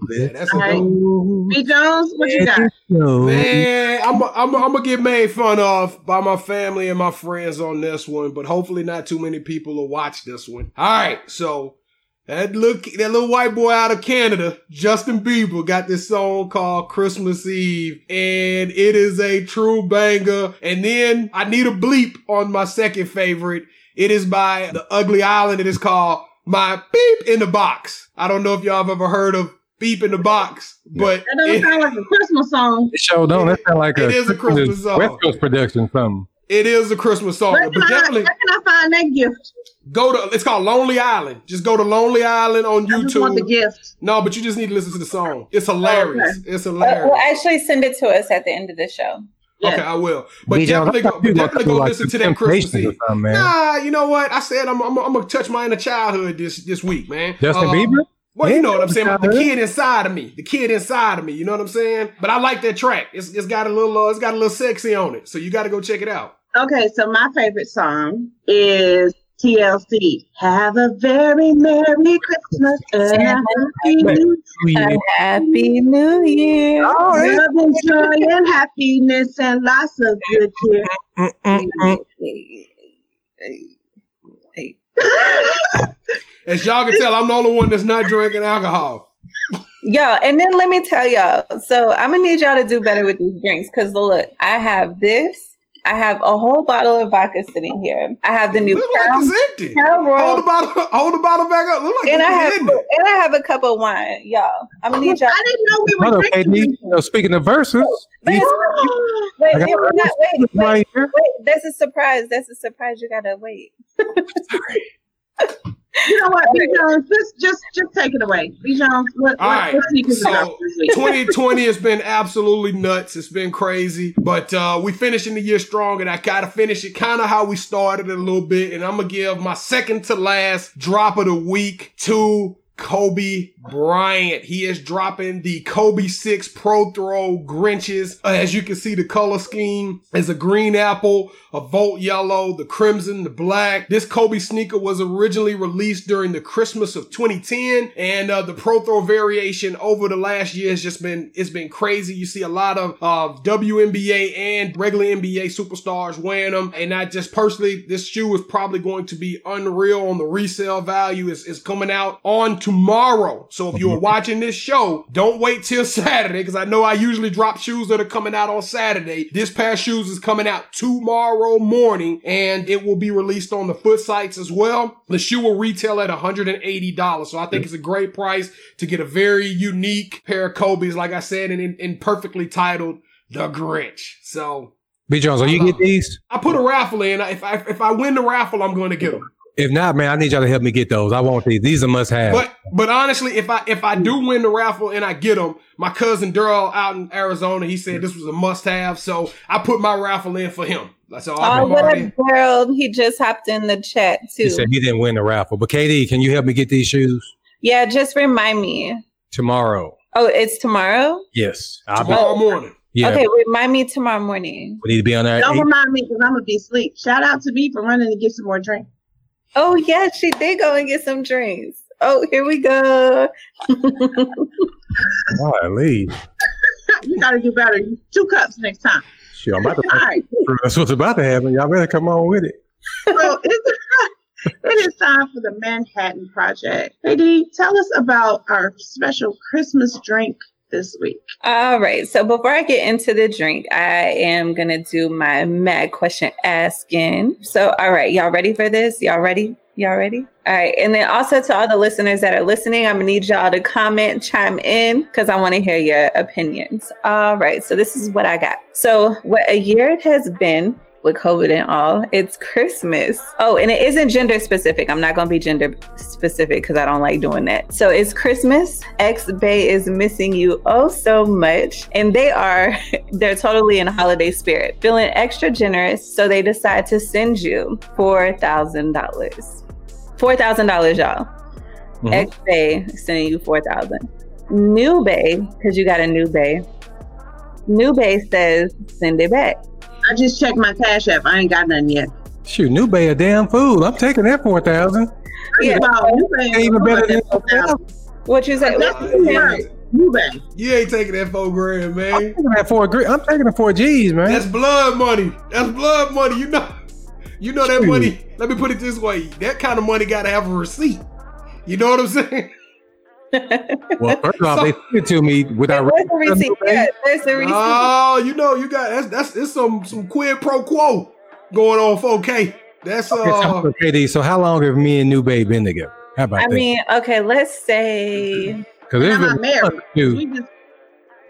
Yeah, that's a All right. dope. B. Jones, what you got? Man, I'm I'm I'm gonna get made fun of by my family and my friends on this one, but hopefully not too many people will watch this one. All right, so that look that little white boy out of Canada, Justin Bieber, got this song called Christmas Eve, and it is a true banger. And then I need a bleep on my second favorite. It is by the Ugly Island. It is called My Beep in the Box. I don't know if y'all have ever heard of Beep in the Box, but That doesn't it- sound like a Christmas song. It sure don't. That sound like a, It is a Christmas song. West Coast production. Something. It is a Christmas song, Where but can, I, definitely where can I find that gift? go to. It's called Lonely Island. Just go to Lonely Island on I just want the YouTube. gift. No, but you just need to listen to the song. It's hilarious. It's Uh, hilarious. well, actually, send it to us at the end of the show. Yeah. Okay, I will. But B. Jones, I definitely go, thought but definitely go like, listen to that Christmas Temptations Eve. man. Nah, you know what? I said I'm, I'm, I'm gonna touch my inner childhood this this week, man. Justin Uh, Bieber? Well, Yeah, you know what I'm saying. The kid inside of me, the kid inside of me. You know what I'm saying? But I like that track. It's it's got a little uh, it's got a little sexy on it. So you got to go check it out. Okay, so my favorite song is TLC. Have a very Merry Christmas and a Happy New A happy New Year. Oh, yeah. Love and joy and happiness and lots of good cheer. Mm, mm, mm. Hey, hey, hey. As y'all can tell, I'm the only one that's not drinking alcohol. Yo, and then let me tell y'all. So I'm gonna need y'all to do better with these drinks because look, I have this. I have a whole bottle of vodka sitting here. I have the new Look like Crown, it's empty. Crown Hold the bottle, hold the bottle back up. Look like and I have it's and I have a cup of wine, y'all. I'm gonna need y'all. I didn't know we were Hello, KD. drinking. You know, speaking of Verzuz, Wait, these- wait, wait, wait, wait, right here. wait. That's a surprise. That's a surprise. You gotta wait. You know what, B. Jones? Just, just, just take it away. B. Jones, what, All what, right, so- about this week? 2020 has been absolutely nuts. It's been crazy, but uh, we finishing the year strong, and I gotta finish it kind of how we started it a little bit. And I'm gonna give my second to last drop of the week to Kobe Bryant. He is dropping the Kobe 6 Protro Grinches. Uh, as you can see, the color scheme is a green apple, a Volt yellow, the crimson, the black. This Kobe sneaker was originally released during the Christmas of 2010, and uh, the Protro variation over the last year has just been it's been crazy. You see a lot of uh, WNBA and regular NBA superstars wearing them, and I just personally, this shoe is probably going to be unreal on the resale value. It's, it's coming out on tomorrow. So if you're watching this show, don't wait till Saturday because I know I usually drop shoes that are coming out on Saturday. This pair of shoes is coming out tomorrow morning and it will be released on the foot sites as well. The shoe will retail at $180. So I think it's a great price to get a very unique pair of Kobe's, like I said, and, and perfectly titled The Grinch. So B. Jones, are you get these? I put a raffle in. If I, if I win the raffle, I'm going to get them. If not, man, I need y'all to help me get those. I want these. These are must have. But but honestly, if I if I do win the raffle and I get them, my cousin Daryl out in Arizona, he said this was a must have, so I put my raffle in for him. That's all. Oh, put what mine a in. girl. He just hopped in the chat too. he said he didn't win the raffle. But KD, can you help me get these shoes yeah, just remind me. tomorrow? Oh, it's tomorrow? Yes. I'll be, tomorrow morning. yeah. Okay, remind me tomorrow morning. We need to be on there. Don't eight. remind me because I'm gonna be asleep. Shout out to me for running to get some more drink. Oh, yeah, she did go and get some drinks. Oh, here we go. Golly. You gotta do better. Two cups next time. Sure, I'm about to. All right. That's what's about to happen. Y'all better come on with it. So it's, it is time for the Manhattan Project. AD, tell us about our special Christmas drink this week. All right. So before I get into the drink, I am going to do my mad question asking. So, all right. Y'all ready for this? Y'all ready? Y'all ready? All right. And then also to all the listeners that are listening, I'm going to need y'all to comment, chime in, because I want to hear your opinions. All right. So this is what I got. So, what a year it has been with COVID and all. It's Christmas. Oh, and it isn't gender specific. I'm not going to be gender specific because I don't like doing that. So it's Christmas. X Bay is missing you oh so much. And they are, they're totally in holiday spirit, feeling extra generous. So they decide to send you $4,000. $4,000, y'all. Mhm. X Bay sending you 4000 New Bay, because you got a new Bay. New Bay says send it back. I just checked my cash app. I ain't got nothing yet. Shoot, New Bay a damn fool. I'm taking that four thousand. Yeah. Wow, you ain't Ain't even better than That's What you say? right. You bet. You ain't taking that four grand, I'm man. taking that four. gr- I'm taking the four G's, man. That's blood money. That's blood money. You know, you know that Shoot. money. Let me put it this way: that kind of money got to have a receipt. You know what I'm saying? Well, first off, So- they sent it to me without. Where's the receipt? Yeah, there's the receipt. Oh, you know, you got that's that's it's some some quid pro quo going on 4K. That's Okay, so, uh, KD, so how long have me and New Bay been together? How about I that? mean, okay, let's say Because I'm not married. dude, We just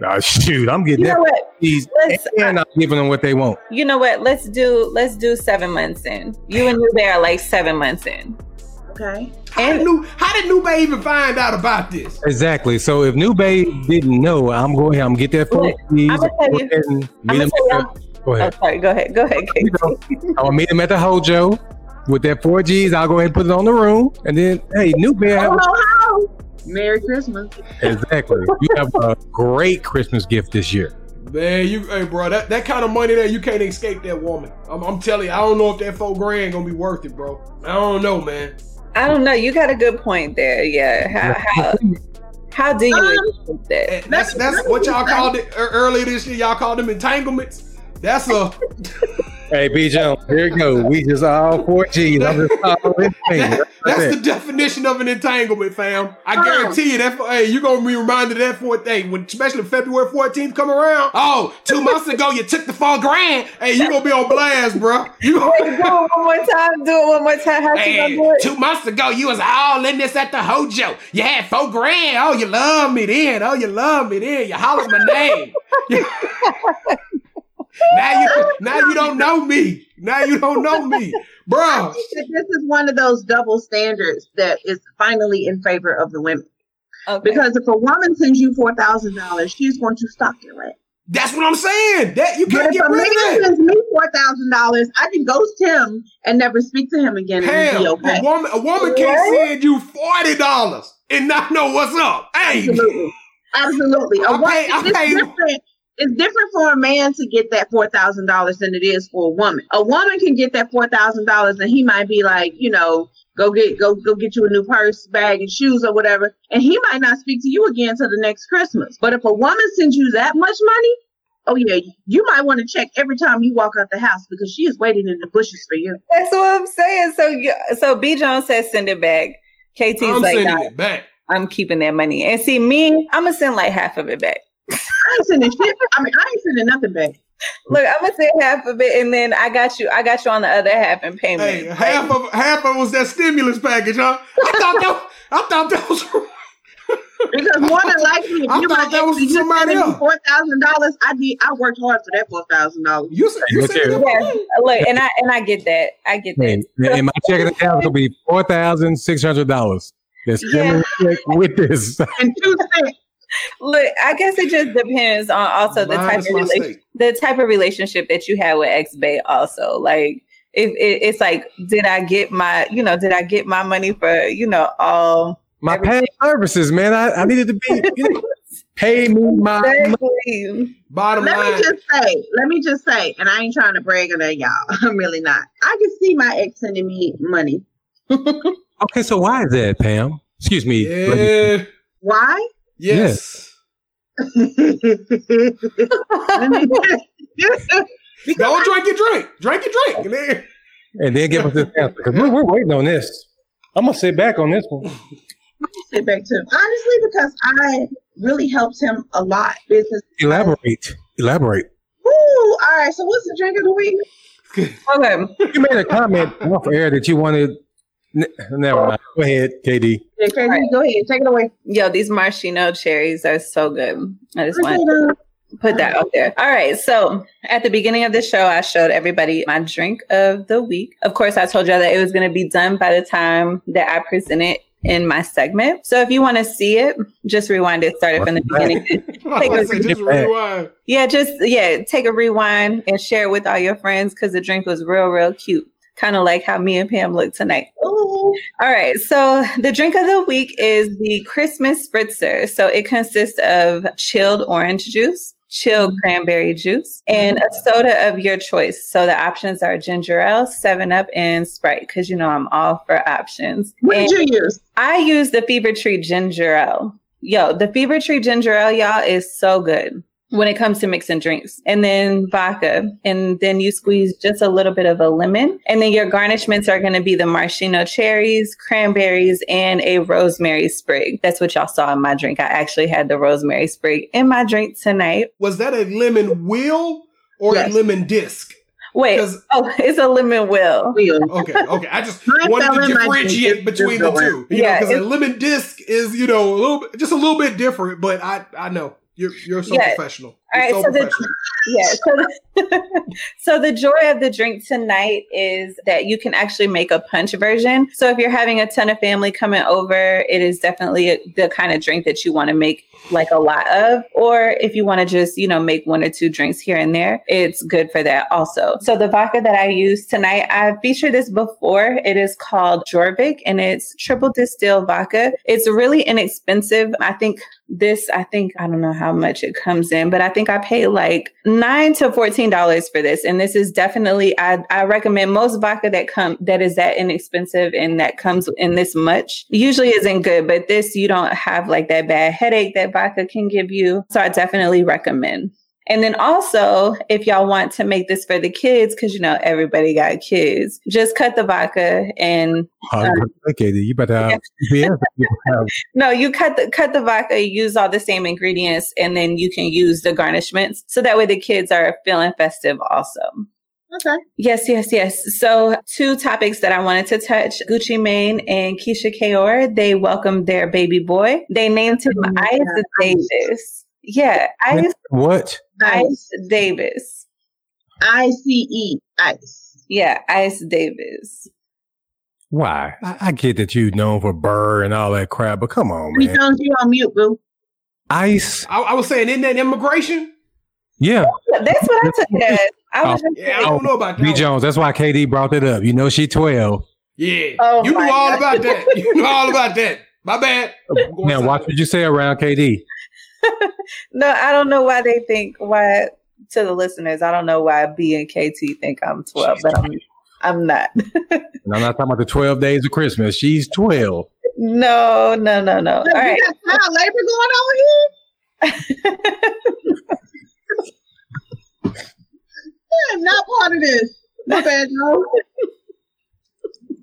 Ah, shoot, I'm getting You that. know what? These Let's- and I'm giving them what they want. You know what? Let's do let's do seven months in. You and New Bear are like seven months in. Okay. How did, And New, how did New Bay even find out about this? Exactly. So if New Bay didn't know, I'm going. I'm get that four G's. I'ma tell Go you- ahead and meet I'ma them tell at the- Go oh, ahead. sorry. Go ahead. Go ahead, You know, I'll meet them at the Hojo with that four G's. I'll go ahead and put it on the room, and then hey, New Bear. I Have don't know how. Merry Christmas. exactly. You have a great Christmas gift this year. Man, you, hey, bro, that, that kind of money there, you can't escape that woman. I'm, I'm telling you, I don't know if that four grand gonna be worth it, bro. I don't know, man. I don't know. You got a good point there. Yeah. How how, how do you Um, that? That's that's what y'all called it er- earlier this year. Y'all called them entanglements. That's a Hey, B. Jones, here you go. We just all four G's. I'm just all in that- that's it. the definition of an entanglement, fam. I guarantee you that. For, hey, you're gonna be reminded of that for day when, especially February 14th come around. Oh, two months ago you took the four grand. Hey, you gonna be on blast, bro. You Wait, do it one more time. Do it one more time. How she gonna Hey, do it? two months ago, you was all in this at the Hojo. You had four grand. Oh, you love me then. Oh, you love me then. You hollered my name. now you now you don't know me. Now you don't know me, bro. this is one of those double standards that is finally in favor of the women. Okay. Because if a woman sends you four thousand dollars, she's going to stalk your ass. That's what I'm saying. That you But can't if get a rid man of that. sends me four thousand dollars, I can ghost him and never speak to him again and be Hell, okay. a woman a woman can't send you forty dollars and not know what's up. Hey, Absolutely. Absolutely. A I woman, pay- I pay- different. It's different for a man to get that four thousand dollars than it is for a woman. A woman can get that four thousand dollars and he might be like, you know, go get go go get you a new purse, bag, and shoes or whatever, and he might not speak to you again till the next Christmas. But if a woman sends you that much money, oh yeah, you might want to check every time you walk out the house because she is waiting in the bushes for you. That's what I'm saying. So you, so B Jones says send it back. KT's I'm like, sending nah, it back. I'm keeping that money. And see me, I'm gonna send like half of it back. I ain't sending shit. I mean, I ain't sending nothing back. Look, I'm gonna send half of it, and then I got you. I got you on the other half in payment. Hey, half of half of it was that stimulus package, huh? I thought that I thought that was Because more than likely, if I you thought might that was actually just somebody else. four thousand dollars, I did. I worked hard for that four thousand dollars. you said you Look said here. Yeah, look, and I and I get that. I get that. and my checking account will be four thousand six hundred dollars. That's Yeah. with this. And two cents. Look, I guess it just depends on also the type of my relation, steak. the type of relationship that you had with ex Bay. Also, like if it, it's like, did I get my, you know, did I get my money for, you know, all My Everything. past services, man. I, I needed to be you know, pay me my Exactly. Bottom Let line, Let me just say, let me just say, and I ain't trying to brag on that, y'all. I'm really not. I can see my ex sending me money. Okay, so why is that, Pam? Excuse me. yeah, Why? Yes. Let me- because Don't drink your drink. Drink your drink. And then- And then give us this answer because we're, we're waiting on this. I'm gonna sit back on this one. sit back to honestly because I really helped him a lot. Business. Elaborate. Elaborate. Woo! All right. So what's the drink of the week? Okay. You made a comment off air that you wanted. N- never mind. Go ahead, KD. Yeah, Katie, Right. go ahead. Take it away. Yo, these maraschino cherries are so good. I just want to put that out there. All right. So at the beginning of the show, I showed everybody my drink of the week. Of course, I told y'all that it was going to be done by the time that I presented in my segment. So if you want to see it, just rewind it, start it from the beginning. I was gonna say, just rewind. Yeah, just yeah, take a rewind and share it with all your friends because the drink was real, real cute. Kind of like how me and Pam look tonight. Ooh. All right, so the drink of the week is the Christmas spritzer. So it consists of chilled orange juice, chilled mm-hmm. cranberry juice, and a soda of your choice. So the options are ginger ale, Seven Up, and Sprite. Because you know I'm all for options. What And- did you use? I use the Fever Tree ginger ale. Yo, the Fever Tree ginger ale, y'all, is so good when it comes to mixing drinks. And then vodka. And then you squeeze just a little bit of a lemon. And then your garnishments are going to be the maraschino cherries, cranberries, and a rosemary sprig. That's what y'all saw in my drink. I actually had the rosemary sprig in my drink tonight. Was that a lemon wheel or Yes. a lemon disc? Wait, 'Cause- oh, it's a lemon will. Wheel. Okay, okay. I just Mine wanted to differentiate drink. between the two. You Yeah, know, because a lemon disc is, you know, a little bit, just a little bit different, but I, I know. You're you're so Yeah. professional. All so so the- yeah. So the, so the joy of the drink tonight is that you can actually make a punch version. So if you're having a ton of family coming over, it is definitely the kind of drink that you want to make like a lot of. Or if you want to just, you know, make one or two drinks here and there, it's good for that also. So the vodka that I use tonight, I've featured this before. It is called Jorvik and it's triple distilled vodka. It's really inexpensive. I think this, I think, I don't know how much it comes in, but I think I pay like nine to fourteen dollars for this. And this is definitely I, I recommend most vodka that come that is that inexpensive and that comes in this much usually isn't good, but this you don't have like that bad headache that vodka can give you. So I definitely recommend. And then also, if y'all want to make this for the kids, because you know everybody got kids, just cut the vodka and Oh, okay, you better have CPS. You better have- no, you cut the cut the vodka, use all the same ingredients, and then you can use the garnishments. So that way the kids are feeling festive also. Okay. Yes, yes, yes. So two topics that I wanted to touch. Gucci Mane and Keyshia Ka'oir, they welcomed their baby boy. They named him Oh my Ice God. Davis. Yeah, Ice What? Ice. Ice Davis. I C E. Ice. Yeah, Ice Davis. Why? I, I get that you known for Burr and all that crap, but come on, man. We man. found you on mute, boo. Ice? I, I was saying, isn't that immigration? Yeah. That's what I took it as. I was just Yeah, I don't know about that. B. Jones. That's why KD brought it up. You know she 12. Yeah, Oh you knew all God. about that. You knew all about that. My bad. I'm Now watch silent. what you say around KD. No, I don't know why they think why to the listeners. I don't know why B and KT think I'm 12, but I'm I'm not. And I'm not talking about the 12 days of Christmas. She's 12. No, no, no, no. All Look, right. We got child labor going on here. I am not part of this. My bad, no.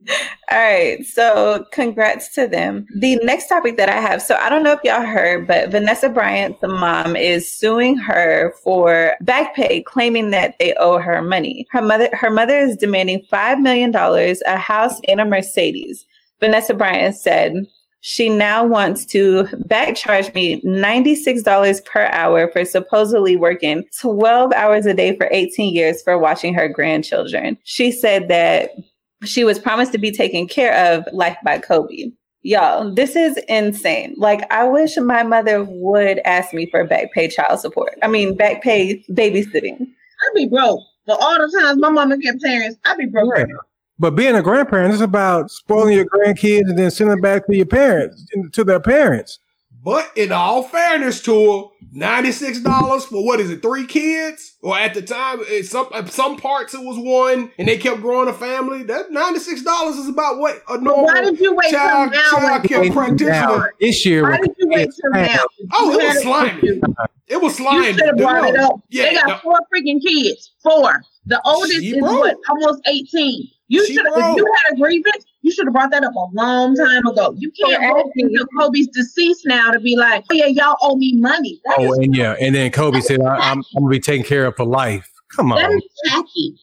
All right. So, congrats to them. The mm-hmm. next topic that I have. So, I don't know if y'all heard, but Vanessa Bryant, the mom, is suing her for back pay, claiming that they owe her money. Her mother, her mother is demanding five million dollars, a house, and a Mercedes. Vanessa Bryant said she now wants to back charge me $96 per hour for supposedly working 12 hours a day for 18 years for watching her grandchildren. She said that she was promised to be taken care of life by Kobe. Y'all, this is insane. Like, I wish my mother would ask me for back pay child support. I mean, back pay babysitting. I'd be broke. But all the times my mama kept parents, I'd be broke. Yeah. But being a grandparent is about spoiling your grandkids and then sending them back to your parents, to their parents. But in all fairness to her, $96 for what is it, three kids? Or at the time, in some at some parts it was one, and they kept growing a family. That $96 is about what a normal why did you wait till child, now? child when- care Now, practitioner. this year, Why when did you wait till now? Oh, it was had slimy. It was You slimy. should have brought it up. Yeah, they got the- four freaking kids. Four. The oldest She is broke. what? Almost 18. You should have, you had a grievance, you should have brought that up a long time ago. You can't Yeah. wait until Kobe's deceased now to be like, oh yeah, y'all owe me money. That Oh, and yeah, and then Kobe said, I, "I'm, I'm gonna be taken care of for life." Come on, is tacky.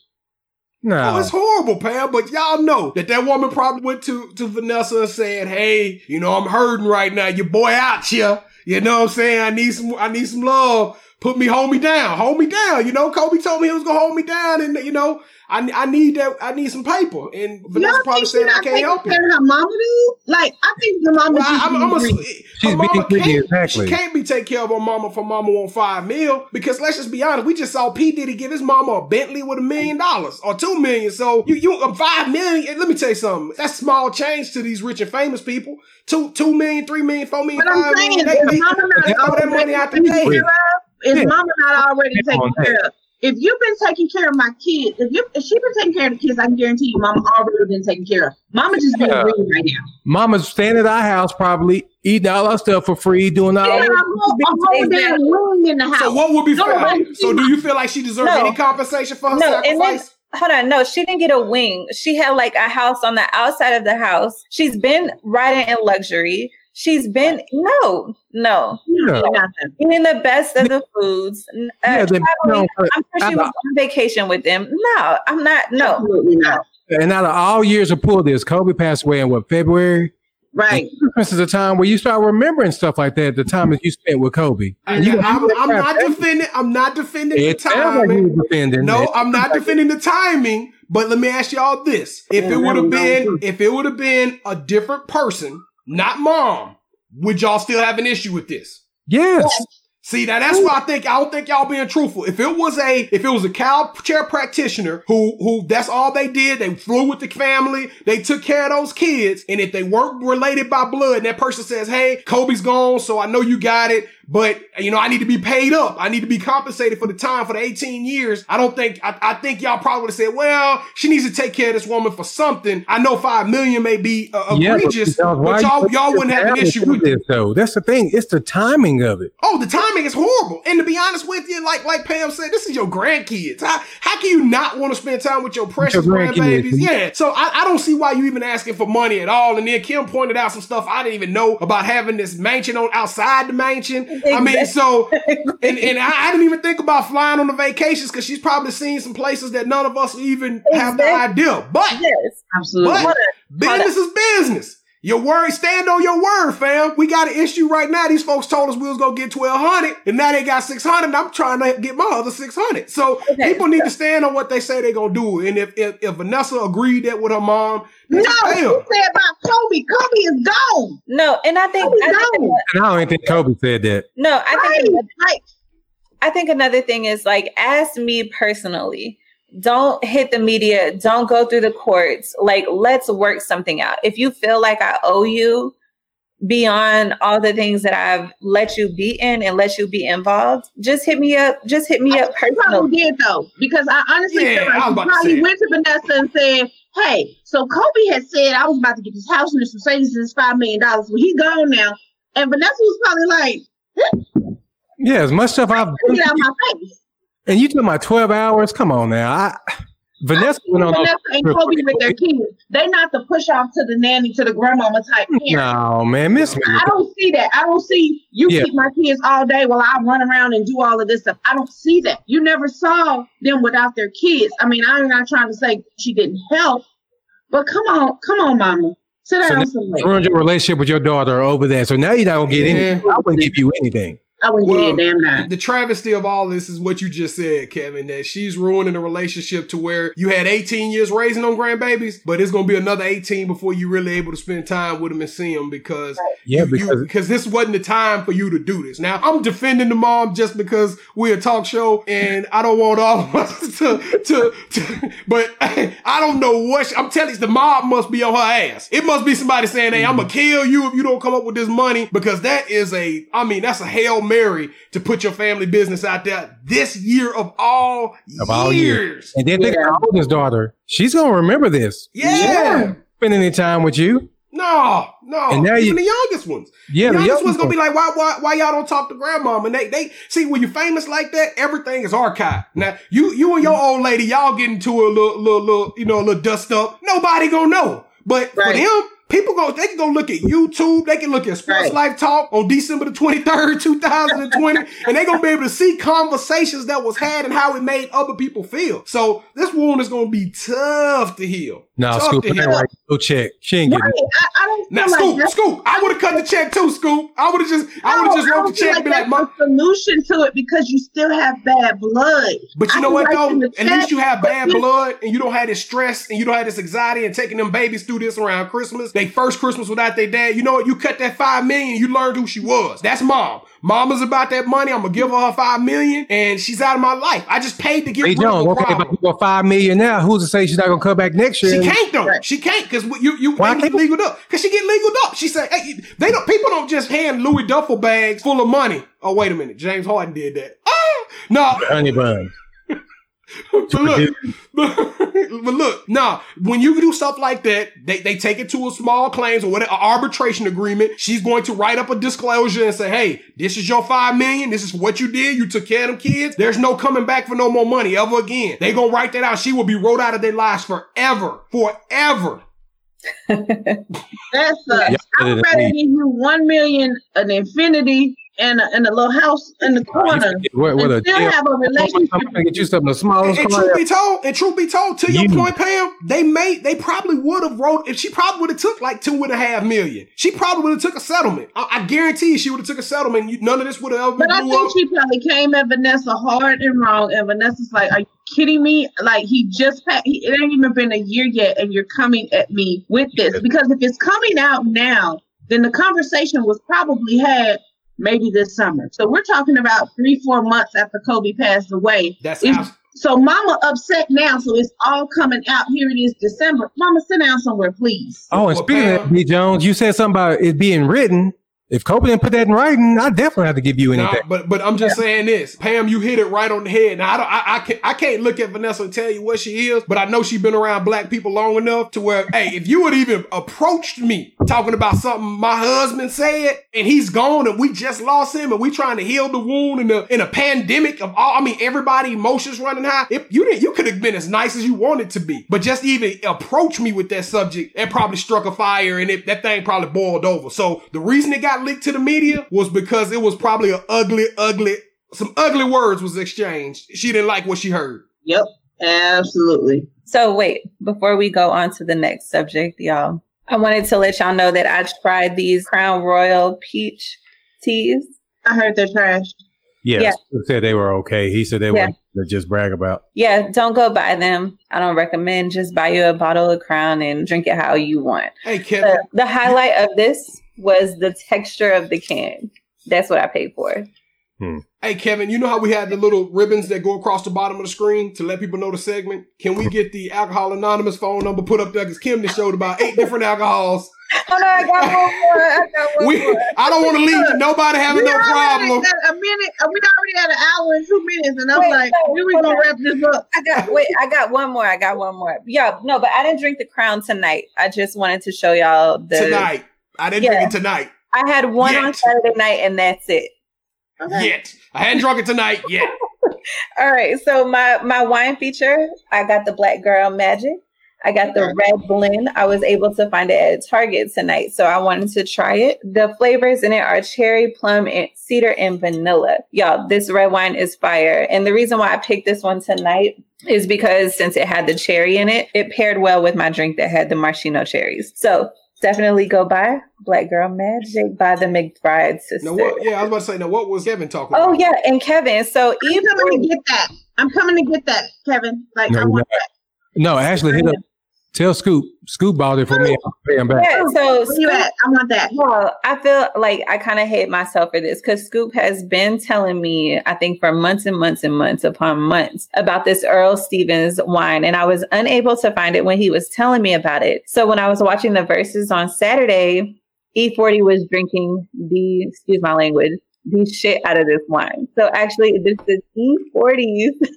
Oh, no. it's horrible, Pam. But y'all know that that woman probably went to, to Vanessa and said, "Hey, you know, I'm hurting right now. Your boy out here. You know what I'm saying? I need some. I need some love. Put me, hold me down. Hold me down. You know, Kobe told me he was gonna hold me down, and you know, I I need that. I need some paper. And Vanessa Y'all probably think said, "I can't help you." care of her mama do? Like, I think the mama Well, I, am I'm a, She's her being greedy, can't, exactly. She can't be taking care of her mama for mama on five mil because let's just be honest, we just saw P Diddy give his mama a Bentley with a million dollars or two million. So you you um, five million. Let me tell you something. That's small change to these rich and famous people. Two two million, three million, four million, But I'm five saying, million. is They, mama they, not throw that money out the already taken gate. care of? Is Yeah. mama not already taking on, taken care of? If you've been taking care of my kids, if you if she been taking care of the kids, I can guarantee you, mama already been taken care of. Mama just being Yeah. greedy right now. Mama's staying at our house, probably eating all our stuff for free, doing all. She got a whole, a whole damn room in the house. So what would be No, fair? nobody- So do you feel like she deserves No. any compensation for her No, and then- sacrifice? Hold on, no, she didn't get a wing. She had like a house on the outside of the house. She's been riding in luxury. She's been no, no, Yeah. Nothing. eating the best of the foods. Uh, Yeah, then, traveling. no, I'm sure she was on vacation with them. No, I'm not. No, Absolutely not. and out of all years of pull this, Kobe passed away in what February? Right. Christmas is a time where you start remembering stuff like that. The time that you spent with Kobe. I, And you gonna am do I'm not every- defending. I'm not defending the It sounds like timing. you were defending. No, it. I'm not defending the timing, but let me ask y'all this. If it would have been if it would have been a different person, not mom, would y'all still have an issue with this? Yes. See, now that's why I think I don't think y'all being truthful. If it was a if it was a cow chair practitioner who who that's all they did, they flew with the family, they took care of those kids, and if they weren't related by blood, and that person says, "Hey, Kobe's gone, so I know you got it, but you know I need to be paid up, I need to be compensated for the time for the 18 years." I don't think I, I think y'all probably would have said, "Well, she needs to take care of this woman for something." I know five million may be uh, Yeah, egregious, but you y'all y'all wouldn't have an issue with it. this though. That's the thing. It's the timing of it. Oh, the timing is horrible. And to be honest with you, like like Pam said, this is your grandkids. How, how can you not want to spend time with your precious Your grandbabies? Yeah. So I, I don't see why you even asking for money at all. And then Kim pointed out some stuff I didn't even know about having this mansion on outside the mansion. I mean, so and, and I, I didn't even think about flying on the vacations because she's probably seen some places that none of us even have the idea. But Yes. Absolutely. but business is business. Your word, stand on your word, fam. We got an issue right now. These folks told us we was gonna get twelve hundred, and now they got six hundred. And I'm trying to get my other six hundred. So Okay. people need to stand on what they say they're gonna do. And if if, if Vanessa agreed that with her mom, then No, just pay you her. said about Kobe. Kobe is gone. No, and I think, Kobe's I think. And I don't think Kobe said that. no, I Right. think Like, I think another thing is like, ask me personally. Don't hit the media. Don't go through the courts. Like, let's work something out. If you feel like I owe you beyond all the things that I've let you be in and let you be involved, just hit me up. Just hit me up personally. probably did though, because I honestly Yeah, feel like I was she about to probably went to Vanessa and said, "Hey, so Kobe had said I was about to get this house and this Mercedes and this five million dollars. Well, he gone now." And Vanessa was probably like, Yeah, as much stuff I've "Get out my face." And you talking about twelve hours. Come on now. I Vanessa went on those Vanessa and Kobe with their kids. They not the push off to the nanny to the grandmama type. parent. No, man, miss me. I don't see that. I don't see you Yeah. keep my kids all day while I run around and do all of this stuff. I don't see that. You never saw them without their kids. I mean, I'm not trying to say she didn't help, but come on, come on, mama. Sit So down now somewhere. you ruined your relationship with your daughter over there. So now you're not gonna get Yeah. anything. I wouldn't give you anything. I wouldn't Well, give a damn dime. The travesty of all this is what you just said, Kevin, that she's ruining a relationship to where you had 18 years raising them grandbabies, but it's going to be another 18 before you're really able to spend time with them and see them because Yeah, you- you- because because this wasn't the time for you to do this. Now I'm defending the mom just because we're a talk show and I don't want all of us to to, to but I don't know what she- I'm telling you. The mob must be on her ass. It must be somebody saying, "Hey, I'm gonna mm-hmm. kill you if you don't come up with this money," because that is a I mean that's a hail mary to put your family business out there this year of all Of all years. and then think Yeah. about oldest daughter. She's gonna remember this. Yeah. Spend any time with you. No, no. And now Even you- the youngest ones. Yeah, the the youngest young one's gonna be like, why, why, why y'all don't talk to grandmama? And they, they see when you're famous like that, everything is archived. Now, you, you and your old lady, y'all get into a little, little, little, you know, a little dust up. Nobody gonna know. But for them, people go, they can go look at YouTube. They can look at Sports Right. Life Talk on December the 23rd, 2020, and they gonna be able to see conversations that was had and how it made other people feel. So this wound is gonna be tough to heal. No, tough Scoop, to that heal. right. Go check. She ain't Right. getting I, I don't Now, feel like Scoop, that's Scoop, I would have cut the check too, Scoop. I would have just, I would have just No, wrote the feel check and be like, that's Mom. the solution to it because you still have bad blood. But you I know what write though? in the At least you have bad blood and you don't have this stress and you don't have this anxiety and taking them babies through this around Christmas. They first Christmas without their dad. You know what? You cut that five million, you learned who she was. That's mom. Mama's about that money. I'm gonna give her her five million and she's out of my life. I just paid to get Hey rid Jones, of a okay, problem. if I go five million now, who's to say she's not gonna come back next year? She can't though. Right. She can't because you you Why get can't- legal up because she get legal up. She said, "Hey, they don't. People don't just hand Louis duffel bags full of money." Oh wait a minute, James Harden did that. Oh no, Honey bun. But look, but look, nah. When you do stuff like that, they, they take it to a small claims or whatever arbitration agreement. She's going to write up a disclosure and say, "Hey, this is your five million. This is what you did. You took care of them kids. There's no coming back for no more money ever again." They gonna write that out. She will be wrote out of their lives forever, forever. That sucks. Yeah, I would it rather give you one million, an infinity, and a, and a little house in the corner. What, what and a still deal. have a I'm relationship. gonna get you something the smallest And car. truth be told, and truth be told, to your point, Pam, they may they probably would have wrote if she probably would have took like two and a half million. She probably would have took a settlement. I, I guarantee you, she would have took a settlement. You, none of this would have ever But I think up. she probably came at Vanessa hard and wrong, and Vanessa's like, "Are you kidding me? Like he just pa- he, it ain't even been a year yet, and you're coming at me with this because if it's coming out now, then the conversation was probably had maybe this summer. So we're talking about three, four months after Kobe passed away. That's It's- abs- So Mama upset now, so it's all coming out. Here it is, December. Mama, sit down somewhere, please. Oh, and speaking of Pam- that, B. Jones, you said something about it being written. If Kobe didn't put that in writing, I definitely have to give you Nah, anything. but but I'm just saying this, Pam. You hit it right on the head. Now I don't, I, I can't I can't look at Vanessa and tell you what she is, but I know she's been around black people long enough to where, hey, if you would even approached me talking about something my husband said and he's gone and we just lost him and we trying to heal the wound in a in a pandemic of all, I mean everybody emotions running high. If you didn't, you could have been as nice as you wanted to be, but just even approach me with that subject, it probably struck a fire and it, that thing probably boiled over. So the reason it got leaked to the media was because it was probably a ugly, ugly, some ugly words was exchanged. She didn't like what she heard. Yep, absolutely. So wait, before we go on to the next subject, y'all, I wanted to let y'all know that I tried these Crown Royal peach teas. I heard they're trash. yes, yeah. he said they were okay. He said they Yeah. were to just brag about. Yeah, don't go buy them. I don't recommend. Just buy you a bottle of Crown and drink it how you want. Hey, Kevin. The, the highlight of this was the texture of the can. That's what I paid for. Hey, Kevin, you know how we had the little ribbons that go across the bottom of the screen to let people know the segment? Can we get the Alcohol Anonymous phone number put up there? Because Kim just showed about eight different alcohols. Oh no, I got one more. I got one We, more. I don't want to leave nobody having We no problem. had a minute. uh, We already had an hour and two minutes, and I'm Wait, like, no, we hold gonna on. wrap this up? I got wait, I got one more. I got one more. Yeah, no, but I didn't drink the crown tonight. I just wanted to show y'all the Tonight. I didn't Yeah. drink it tonight. I had one on Saturday night and that's it. Okay. Yet. I hadn't drunk it tonight yet. All right. So my my wine feature, I got the Black Girl Magic. I got the red blend. I was able to find it at Target tonight, so I wanted to try it. The flavors in it are cherry, plum, and cedar, and vanilla. Y'all, this red wine is fire. And the reason why I picked this one tonight is because since it had the cherry in it, it paired well with my drink that had the maraschino cherries. So definitely go buy Black Girl Magic by the McBride sisters. Now what? Yeah, I was about to say. Now what was Kevin talking about? Oh about? yeah, and Kevin. So I'm coming to get that. I'm coming to get that, Kevin. Like No, I you're want No, actually, hit up. Tell Scoop. Scoop bought it for me. I'll pay him back. yeah, so Where you at? I want that. Well, I feel like I kind of hate myself for this because Scoop has been telling me, I think for months and months and months upon months about this Earl Stevens wine. And I was unable to find it when he was telling me about it. So when I was watching the Verzuz on Saturday, E40 was drinking the, excuse my language, the shit out of this wine. So actually, this is E40's.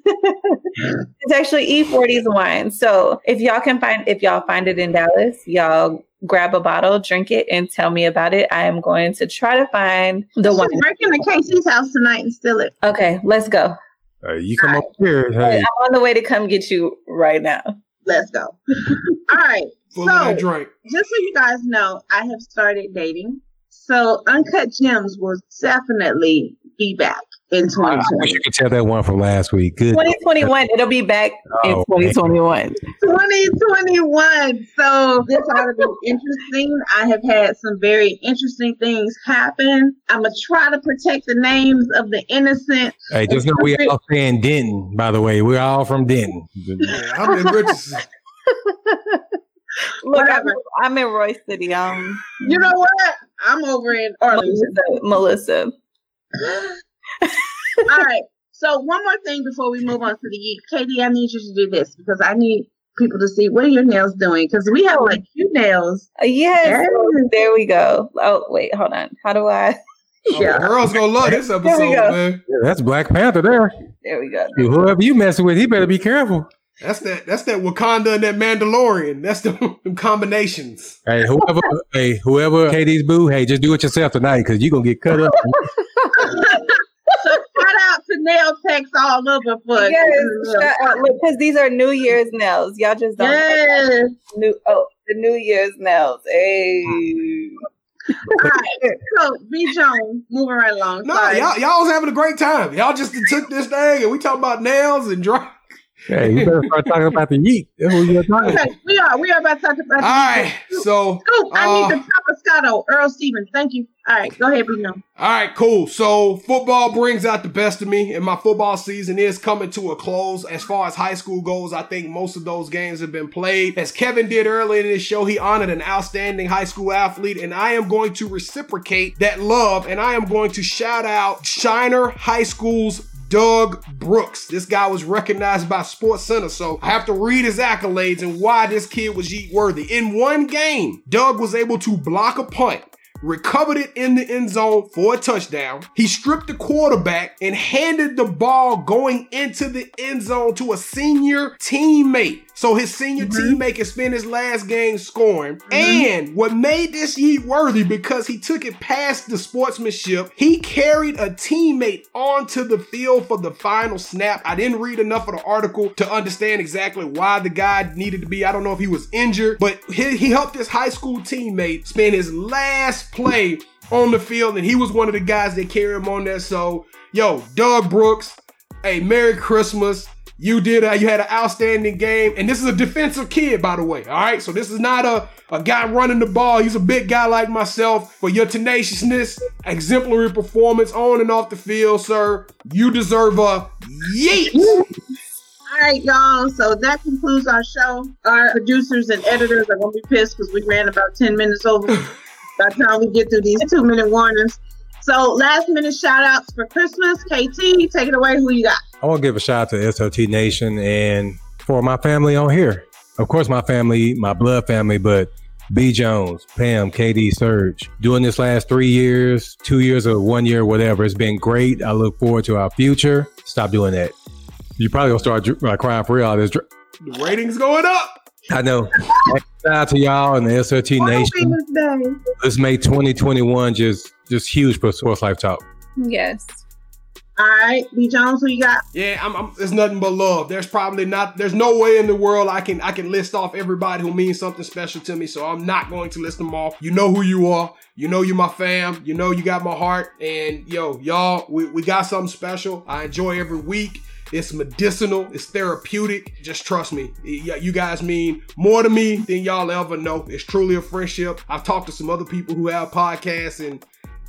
it's actually E40's wine. So if y'all can find, if y'all find it in Dallas, y'all grab a bottle, drink it, and tell me about it. I am going to try to find the wine. Break into Casey's house tonight and steal it. Okay, let's go. Uh, you come up here. Hey, I'm on the way to come get you right now. Let's go. All right. Full So- drink. Just so you guys know, I have started dating. So Uncut Gems will definitely be back in I wish you could tell that one from last week. Good. 2021, it'll be back in Oh, man. 2021. 2021. So this ought to be interesting. I have had some very interesting things happen. I'm gonna try to protect the names of the innocent. Hey, just know we all saying Denton. By the way, we're all from Denton. Yeah, I'm in Richardson. Look, I'm, I'm in Royse City. Um, You know what? I'm over in Arlington. Melissa. Melissa. All right. So one more thing before we move on to the yeet. Katie, I need you to do this because I need people to see what are your nails doing because we have like cute nails. Yes. Yes. There we go. Oh, wait, hold on. How do I? Oh, the girls gonna love this episode, man. Yeah, that's Black Panther there. There we go. Whoever you messing with, he better be careful. That's that. That's that Wakanda and that Mandalorian. That's the them combinations. Hey, whoever, hey, whoever Katie's boo, hey, just do it yourself tonight because you're gonna get cut up. so shout out to nail techs all over for Yes, shut up. Look, because these are New Year's nails. Y'all just don't Yes. new. Oh, the New Year's nails. Hey, All right. So B Jones, moving right along. No, Sorry. y'all, y'all was having a great time. Y'all just took this thing and we talking about nails and dry. Hey, you better start talking about the yeet. That's what you're talking about. Okay, we are we are about to talk about All right, so Scoop, I uh, need the Traviscato, Earl Stevens. Thank you. All right, go ahead, B Jones. All right, cool. So football brings out the best of me, and my football season is coming to a close. As far as high school goes, I think most of those games have been played. As Kevin did earlier in this show, he honored an outstanding high school athlete, and I am going to reciprocate that love, and I am going to shout out Shiner High School's Doug Brooks. This guy was recognized by Sports Center, so I have to read his accolades and why this kid was yeet worthy. In one game, Doug was able to block a punt recovered it in the end zone for a touchdown. He stripped the quarterback and handed the ball going into the end zone to a senior teammate. So his senior mm-hmm. teammate can spend his last game scoring. Mm-hmm. And what made this yeet worthy because he took it past the sportsmanship, he carried a teammate onto the field for the final snap. I didn't read enough of the article to understand exactly why the guy needed to be. I don't know if he was injured, but he, he helped his high school teammate spend his last play on the field, and he was one of the guys that carried him on there. So, yo, Doug Brooks, hey, Merry Christmas. You did. Uh, you had an outstanding game, and this is a defensive kid, by the way. All right, so this is not a a guy running the ball. He's a big guy like myself. For your tenaciousness, exemplary performance on and off the field, sir, you deserve a yeet. All right, y'all. So that concludes our show. Our producers and editors are gonna be pissed because we ran about 10 minutes over by the time we get through these two minute warnings. So last minute shout outs for Christmas. KT, take it away. Who you got? I want to give a shout out to SLT Nation and for my family on here. Of course, my family, my blood family, but B Jones, Pam, KD, Surge. Doing this last three years, two years or one year, whatever. It's been great. I look forward to our future. Stop doing that. You probably gonna start dr- uh, crying for real. This, dr- The ratings going up. I know. Shout out to y'all and the SLT Nation. Venus Day. 2021 just just huge for Sports Life Talk. Yes. All right, B Jones, who you got? Yeah, I'm, I'm, it's nothing but love. There's probably not. There's no way in the world I can I can list off everybody who means something special to me. So I'm not going to list them all. You know who you are. You know you're my fam. You know you got my heart. And yo, y'all, we, we got something special. I enjoy every week. It's medicinal. It's therapeutic. Just trust me. Y- You guys mean more to me than y'all ever know. It's truly a friendship. I've talked to some other people who have podcasts and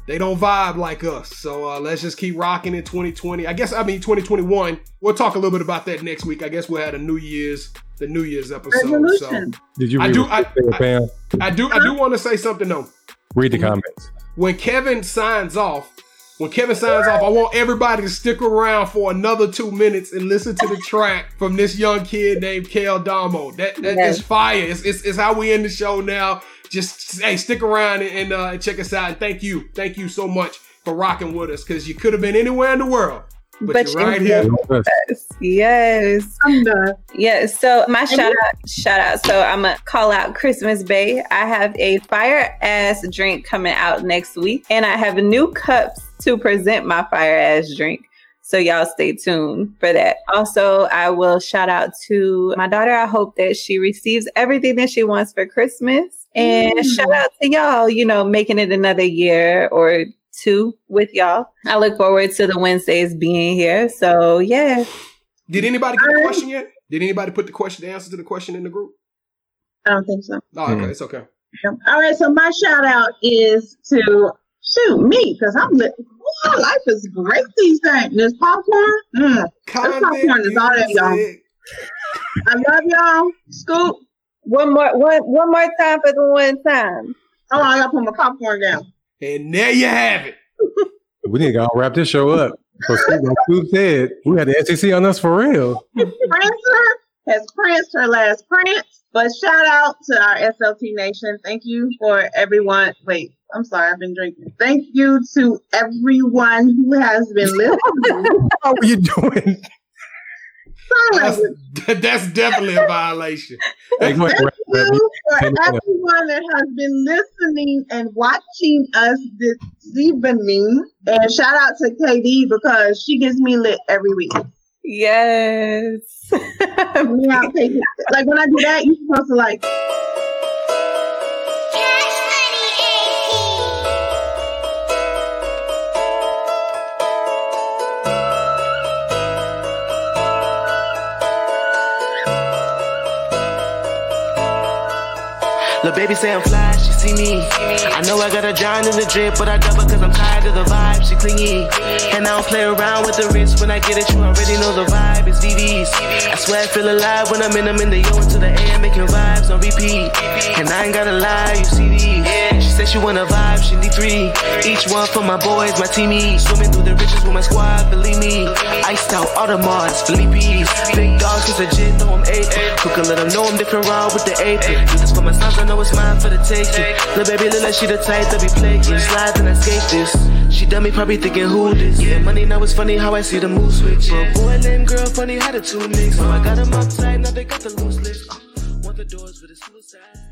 they don't vibe like us. So uh, let's just keep rocking in 2020. I guess I mean 2021. We'll talk a little bit about that next week. I guess we'll have a New Year's the New Year's episode. So Did you I do- what I- they said, I do I do want to say something though. read the comments. When Kevin signs off, when Kevin signs off, I want everybody to stick around for another two minutes and listen to the track from this young kid named Kale Damo. That that Yes. is fire. It's, it's, it's how we end the show now. Just hey, stick around and, and uh, check us out. And thank you, thank you so much for rocking with us because you could have been anywhere in the world, but, But you're right here. Yes. Yes. Yes. So my shout out, shout out. So I'm gonna call out Christmas Bay. I have a fire ass drink coming out next week, and I have new cups to present my fire ass drink. So y'all stay tuned for that. Also, I will shout out to my daughter. I hope that she receives everything that she wants for Christmas. And Mm. shout out to y'all, you know, making it another year or two with y'all. I look forward to the Wednesdays being here. So yeah. Did anybody get the question yet? Did anybody put the question, the answer to the question in the group? I don't think so. Oh, okay, Hmm. it's okay. All right, so my shout out is to shoot me because I'm lit. Wow, life is great these days. This popcorn. Mm. popcorn is all that, y'all. I love y'all. Scoop. One more one one more time for the one time. Oh, I gotta put my popcorn down. And there you have it. We need to go wrap this show up. So Scoop said, we had the SEC on us for real. Prancer has pranced her last prance. But shout out to our SLT Nation. Thank you for everyone. Wait, I'm sorry, I've been drinking. Thank you to everyone who has been listening. How are you doing? Sign That's, that's definitely a violation. Hey, go ahead, Thank wrap it up. you for everyone that has been listening and watching us this evening. And shout out to KD because she gets me lit every week. Yes. Yeah, I'll. Like when I do that, you're supposed to like Lil' baby say I'm fly, she see me. I know I got a giant in the drip, but I double cause I'm tired of the vibe. She clingy. And I don't play around with the wrist. When I get it, you already know the vibe. It's VVs. I swear I feel alive when I'm in them in the yo into the air, making vibes on repeat. And I ain't gotta lie, you see these. She said she wanna vibe, she need three. Each one for my boys, my teamies. Swimming through the riches with my squad, believe me. Iced out Audemars, Philippe's. Big dogs, cause a gin, throw them eight. Cook and let them know I'm different raw with the ape. Do this for my sons, I know it's mine for the taking. Lil' baby, look like she the type that be flaking. Slide and I skate this. She done me probably thinking who this. Yeah, money now it's funny how I see the mood switch. But boy named girl funny how the two mix. So I got them upside, now they got the loose lips. Uh, want the doors with a suicide.